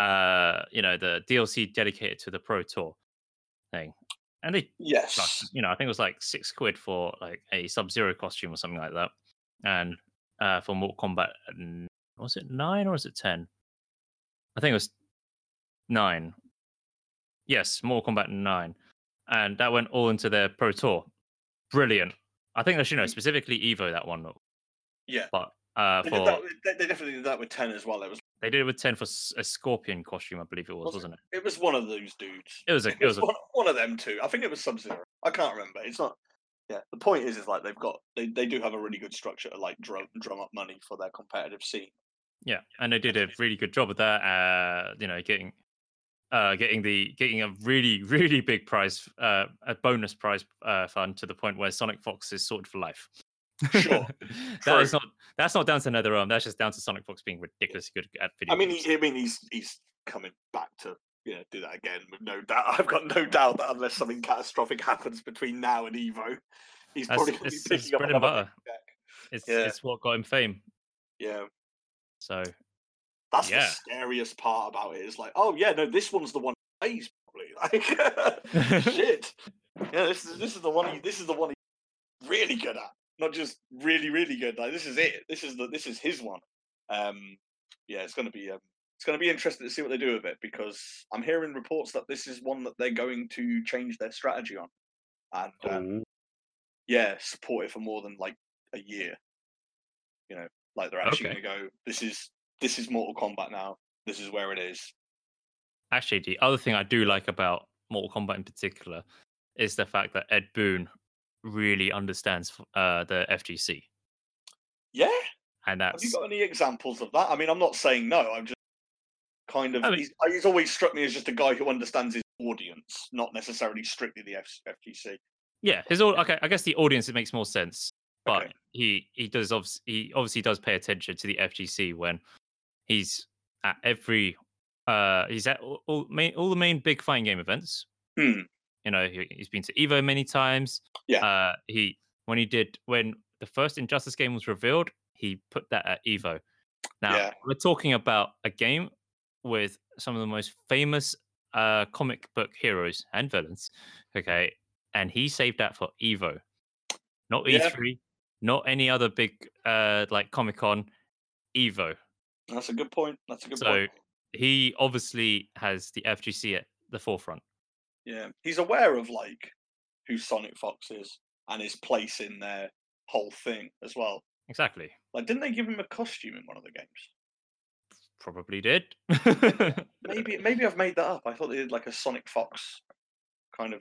S2: uh, you know, the DLC dedicated to the Pro Tour thing, and they
S1: yes.
S2: you know, I think it was like six quid for like a Sub Zero costume or something like that, and uh, for Mortal Kombat, was it nine or was it ten? I think it was nine. Yes, Mortal Kombat nine, and that went all into their Pro Tour. Brilliant. I think they should know
S1: Mm.
S2: specifically Evo that one,
S1: Yeah.
S2: but uh,
S1: They,
S2: for
S1: that, they, definitely did that with 10 as well. It was
S2: they did it with ten for a Scorpion costume, I believe it was,
S1: was
S2: wasn't it?
S1: it was one of those dudes.
S2: It was a
S1: It
S2: it
S1: was
S2: was a
S1: one, one of them two. I think it was Sub Zero. I can't remember. It's not. Yeah. The point is, is like they've got they, they do have a really good structure to like drum drum up money for their competitive scene.
S2: Yeah, and they did a really good job of that. Uh, you know, getting uh getting the getting a really (laughs) really big prize uh a bonus prize uh fund to the point where Sonic Fox is sorted for life.
S1: Sure, (laughs)
S2: that is not that's not down to NetherRealm. That's just down to Sonic Fox being ridiculously good at video.
S1: I mean,
S2: games.
S1: he, I mean, he's he's coming back to know do that again with no doubt. (laughs) I've got no doubt that unless something catastrophic happens between now and Evo, he's
S2: That's-
S1: probably going to be picking up
S2: bread and butter. It's
S1: Yeah.
S2: it's what got him fame.
S1: Yeah,
S2: So
S1: that's
S2: Yeah.
S1: the scariest part about it. Is like, oh yeah, no, this one's the one he plays probably. (laughs) Like, shit. Yeah, this is this is the one. He, this is the one he's really good at. Not just really, really good. Like this is it. This is the this is his one. Um, yeah, it's gonna be um, it's gonna be interesting to see what they do with it because I'm hearing reports that this is one that they're going to change their strategy on, and um, yeah, support it for more than like a year. You know, like they're actually
S2: Okay.
S1: going to go. This is this is Mortal Kombat now. This is where it is.
S2: actually, the other thing I do like about Mortal Kombat in particular is the fact that Ed Boon really understands uh, the FGC,
S1: Yeah.
S2: and
S1: Have you got any examples of that? I mean, I'm not saying no. I'm just kind of.
S2: I mean-
S1: he's, he's always struck me as just a guy who understands his audience, not necessarily strictly the F- FGC.
S2: yeah. His okay. I guess the audience it makes more sense, but
S1: Okay.
S2: he he does obviously he obviously does pay attention to the FGC when he's at every uh he's at all, all main all the main big fighting game events.
S1: Hmm.
S2: You know, he, he's been to Evo many times.
S1: Yeah.
S2: Uh, he when he did when the first Injustice game was revealed, he put that at Evo. Now
S1: Yeah.
S2: we're talking about a game with some of the most famous uh comic book heroes and villains. Okay, and he saved that for Evo, not E3, not any other big uh like Comic Con, Evo.
S1: That's a good point. That's a good
S2: So
S1: point.
S2: he obviously has the FGC at the forefront.
S1: Yeah, he's aware of like who Sonic Fox is and his place in their whole thing as well.
S2: Exactly.
S1: Like, didn't they give him a costume in one of the games?
S2: Probably did. (laughs)
S1: Maybe, maybe I've made that up. I thought they did like a Sonic Fox kind of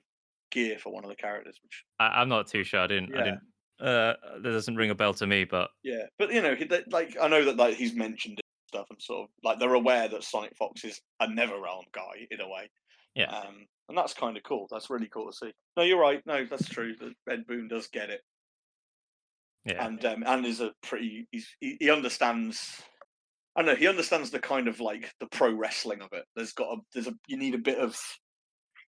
S1: gear for one of the characters, which
S2: I, I'm not too sure. I didn't. I didn't. Uh, that doesn't ring a bell to me, but
S1: Yeah, but you know, like I know that like he's mentioned it and stuff, and sort of like they're aware that Sonic Fox is a NetherRealm guy in a way.
S2: Yeah.
S1: Um, and that's kind of cool. That's really cool to see. No, you're right. No, that's true. That Ed Boon does get it,
S2: yeah,
S1: and um, and is a pretty. He's, he he understands. I don't know. He understands the kind of like the pro wrestling of it. There's got a there's a you need a bit of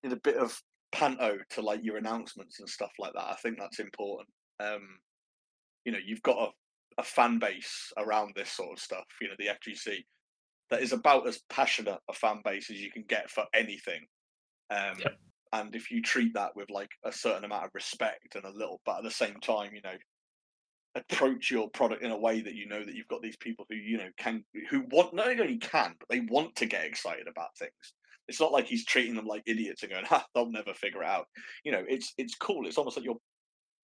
S1: need a bit of panto to like your announcements and stuff like that. I think that's important. Um, you know, you've got a, a fan base around this sort of stuff. You know, the FGC that is about as passionate a fan base as you can get for anything. Um,
S2: Yep.
S1: And if you treat that with like a certain amount of respect and a little, but at the same time, you know, approach your product in a way that you know that you've got these people who you know can who want not only can but they want to get excited about things. It's not like he's treating them like idiots and going, "Ha, they'll never figure it out." You know, it's it's cool. It's almost like you're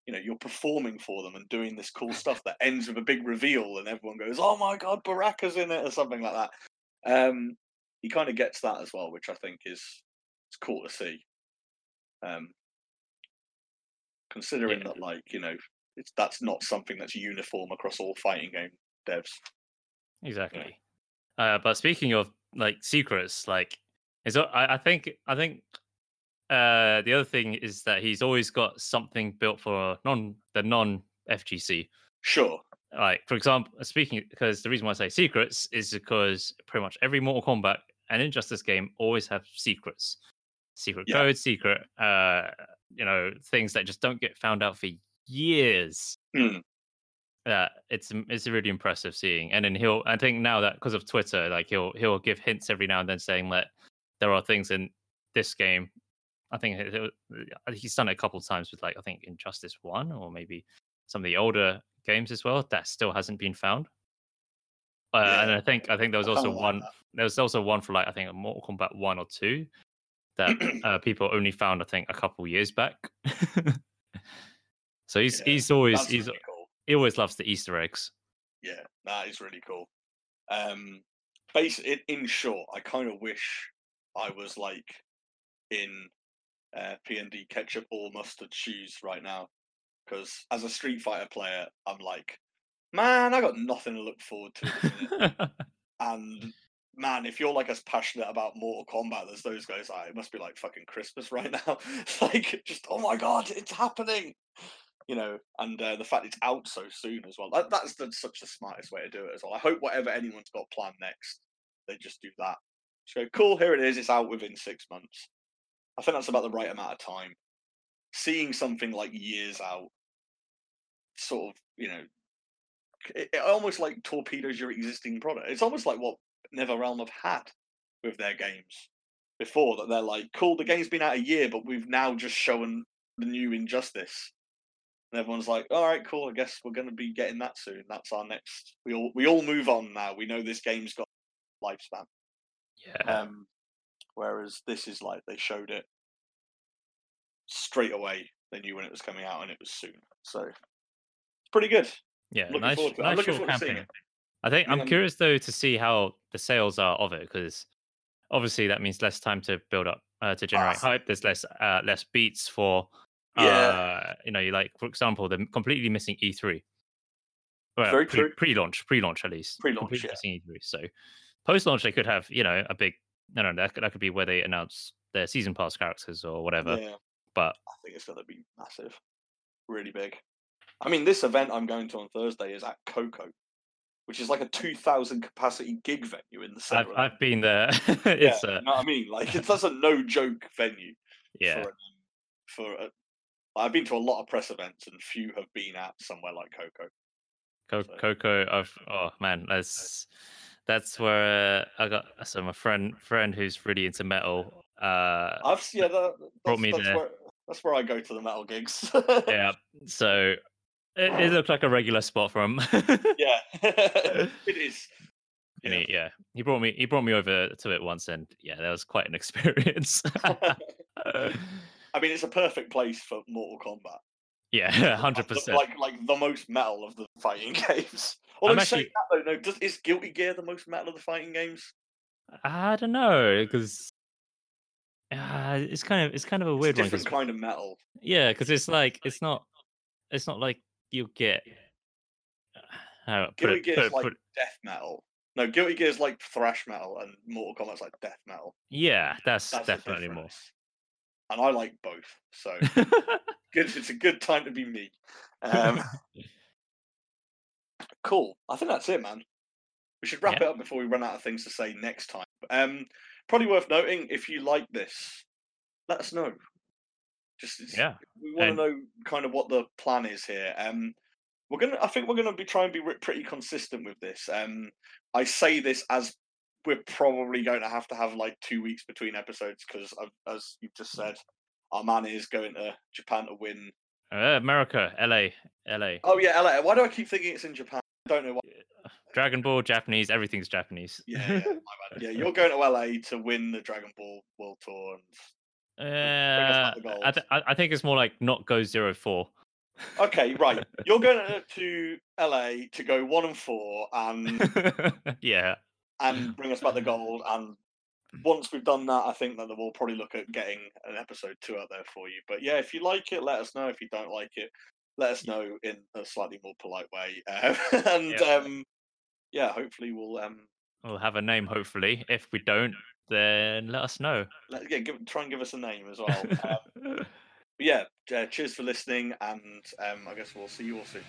S1: you know you're performing for them and doing this cool (laughs) stuff that ends with a big reveal and everyone goes oh my god baraka's in it or something like that um he kind of gets that as well which i think is it's cool to see um considering
S2: Yeah.
S1: that like you know it's that's not something that's uniform across all fighting game devs
S2: exactly. Uh, but speaking of like secrets, like is I, I think I think uh the other thing is that he's always got something built for non the non FGC.
S1: sure
S2: Like for example, speaking because the reason why I say secrets is because pretty much every Mortal Kombat and Injustice game always have secrets, secret
S1: Yeah.
S2: codes, secret uh you know things that just don't get found out for years. Yeah, it's it's really impressive seeing, and then he'll. I think now that because of Twitter, like he'll he'll give hints every now and then saying that there are things in this game. I think it- it- uh, he's done it a couple of times with like I think Injustice One or maybe some of the older games as well that still hasn't been found. Uh, And I think I think there was also one.
S1: that.
S2: There was also one for like I think Mortal Kombat One or Two that (clears throat) uh, people only found I think a couple years back. (laughs) so he's
S1: Yeah,
S2: he's always he's
S1: really cool
S2: he always loves the Easter eggs.
S1: Yeah, that is really cool. Um, basically, in, short, I kind of wish I was like in uh, P and D ketchup or mustard shoes right now, because as a Street Fighter player, I'm like, man, I got nothing to look forward to. at the minute." (laughs) and man, if you're like as passionate about Mortal Kombat as those guys are, it must be like fucking Christmas right (laughs) now. Like just oh my god, it's happening. You know, and uh, the fact it's out so soon as well. That, that's the, such the smartest way to do it as well. I hope whatever anyone's got planned next, they just do that. So cool, here it is. It's out within six months. I think that's about the right amount of time. Seeing something like years out, sort of, you know, it, it almost like torpedoes your existing product. It's almost like what NetherRealm have had with their games before that they're like, cool, the game's been out a year, but we've now just shown the new Injustice. And everyone's like, all right, cool, I guess we're gonna be getting that soon. That's our next we all we all move on now. We know this game's got lifespan.
S2: Yeah.
S1: Um whereas this is like they showed it straight away. They knew when it was coming out and it was soon. So it's pretty good.
S2: yeah.
S1: looking
S2: nice,
S1: forward to
S2: nice
S1: looking
S2: short
S1: forward to seeing
S2: campaign. I think I'm curious though to see how the sales are of it because obviously that means less time to build up uh, to generate
S1: Ah.
S2: hype. There's less uh, less beats for
S1: Yeah.
S2: uh, you know, you like for example, they're completely missing E3. Well,
S1: Very
S2: pre-
S1: true.
S2: Pre-launch, pre-launch at least.
S1: Pre-launch,
S2: completely
S1: yeah.
S2: missing E3. So post-launch, they could have you know a big. No, no, that could, that could be where they announce their season pass characters or whatever.
S1: Yeah.
S2: But
S1: I think it's gonna be massive. Really big. I mean, this event I'm going to on Thursday is at KOKO, which is like a 2,000 capacity gig venue in the
S2: I've
S1: centre.
S2: I've been there. (laughs)
S1: Yeah,
S2: it's
S1: you
S2: uh,
S1: know what I mean? Like it's (laughs) that's a no joke venue
S2: yeah.
S1: for an, for a, I've been to a lot of press events and few have been at somewhere like KOKO.
S2: Co-
S1: So-
S2: KOKO of oh man, that's that's where uh, I got so my friend friend who's really into metal. Uh,
S1: I've yeah, that, that's,
S2: brought me
S1: that's
S2: there.
S1: where that's where I go to the metal gigs.
S2: yeah, (laughs) so it, it looked like a regular spot for him.
S1: yeah, (laughs) (laughs) it is. Yeah.
S2: he, yeah, he brought me he brought me over to it once, and yeah, that was quite an experience.
S1: I mean, it's a perfect place for Mortal Kombat.
S2: yeah, (laughs) hundred percent.
S1: Like like the most metal of the fighting (laughs) games. Although saying
S2: actually-
S1: that though, no, does is Guilty Gear the most metal of the fighting games?
S2: I don't know because. Uh, it's kind of it's kind of a
S1: It's a
S2: weird one
S1: different kind of metal.
S2: Yeah, because it's like it's not it's not like you get how
S1: Guilty
S2: it,
S1: Gear is like
S2: put,
S1: death metal. No, Guilty Gear is like thrash metal, and Mortal Kombat's like death metal.
S2: yeah, that's,
S1: That's
S2: definitely more.
S1: And I like both, so (laughs) good. It's a good time to be me. Um, (laughs) cool. I think that's it, man. We should wrap
S2: Yeah.
S1: it up before we run out of things to say next time. Um, probably worth noting if you like this, let us know. Just
S2: yeah,
S1: we want
S2: and-
S1: to know kind of what the plan is here. Um, we're gonna. I think we're gonna be trying to be pretty consistent with this. Um, I say this as we're probably going to have to have like two weeks between episodes because, as you've just said, our man is going to Japan to win.
S2: uh, America, LA, LA,
S1: Oh yeah, LA. Why do I keep thinking it's in Japan? I don't know why.
S2: Dragon Ball, Japanese, everything's Japanese.
S1: Yeah, yeah, (laughs) yeah. You're going to LA to win the Dragon Ball World Tour, and
S2: Uh, I, th- I think it's more like not go zero four.
S1: okay, right. You're (laughs) going to, to LA to go one and four, and (laughs)
S2: yeah,
S1: and bring us back the (laughs) gold. And once we've done that, I think that we'll probably look at getting an episode two out there for you. But yeah, if you like it, let us know. If you don't like it, let us know in a slightly more polite way. Um, (laughs) and
S2: Yeah.
S1: um, yeah, hopefully we'll um,
S2: we'll have a name hopefully. If we don't, then let us know.
S1: let, yeah give, try and give us a name as well. Um, (laughs) yeah, uh, cheers for listening, and um, I guess we'll see you all soon.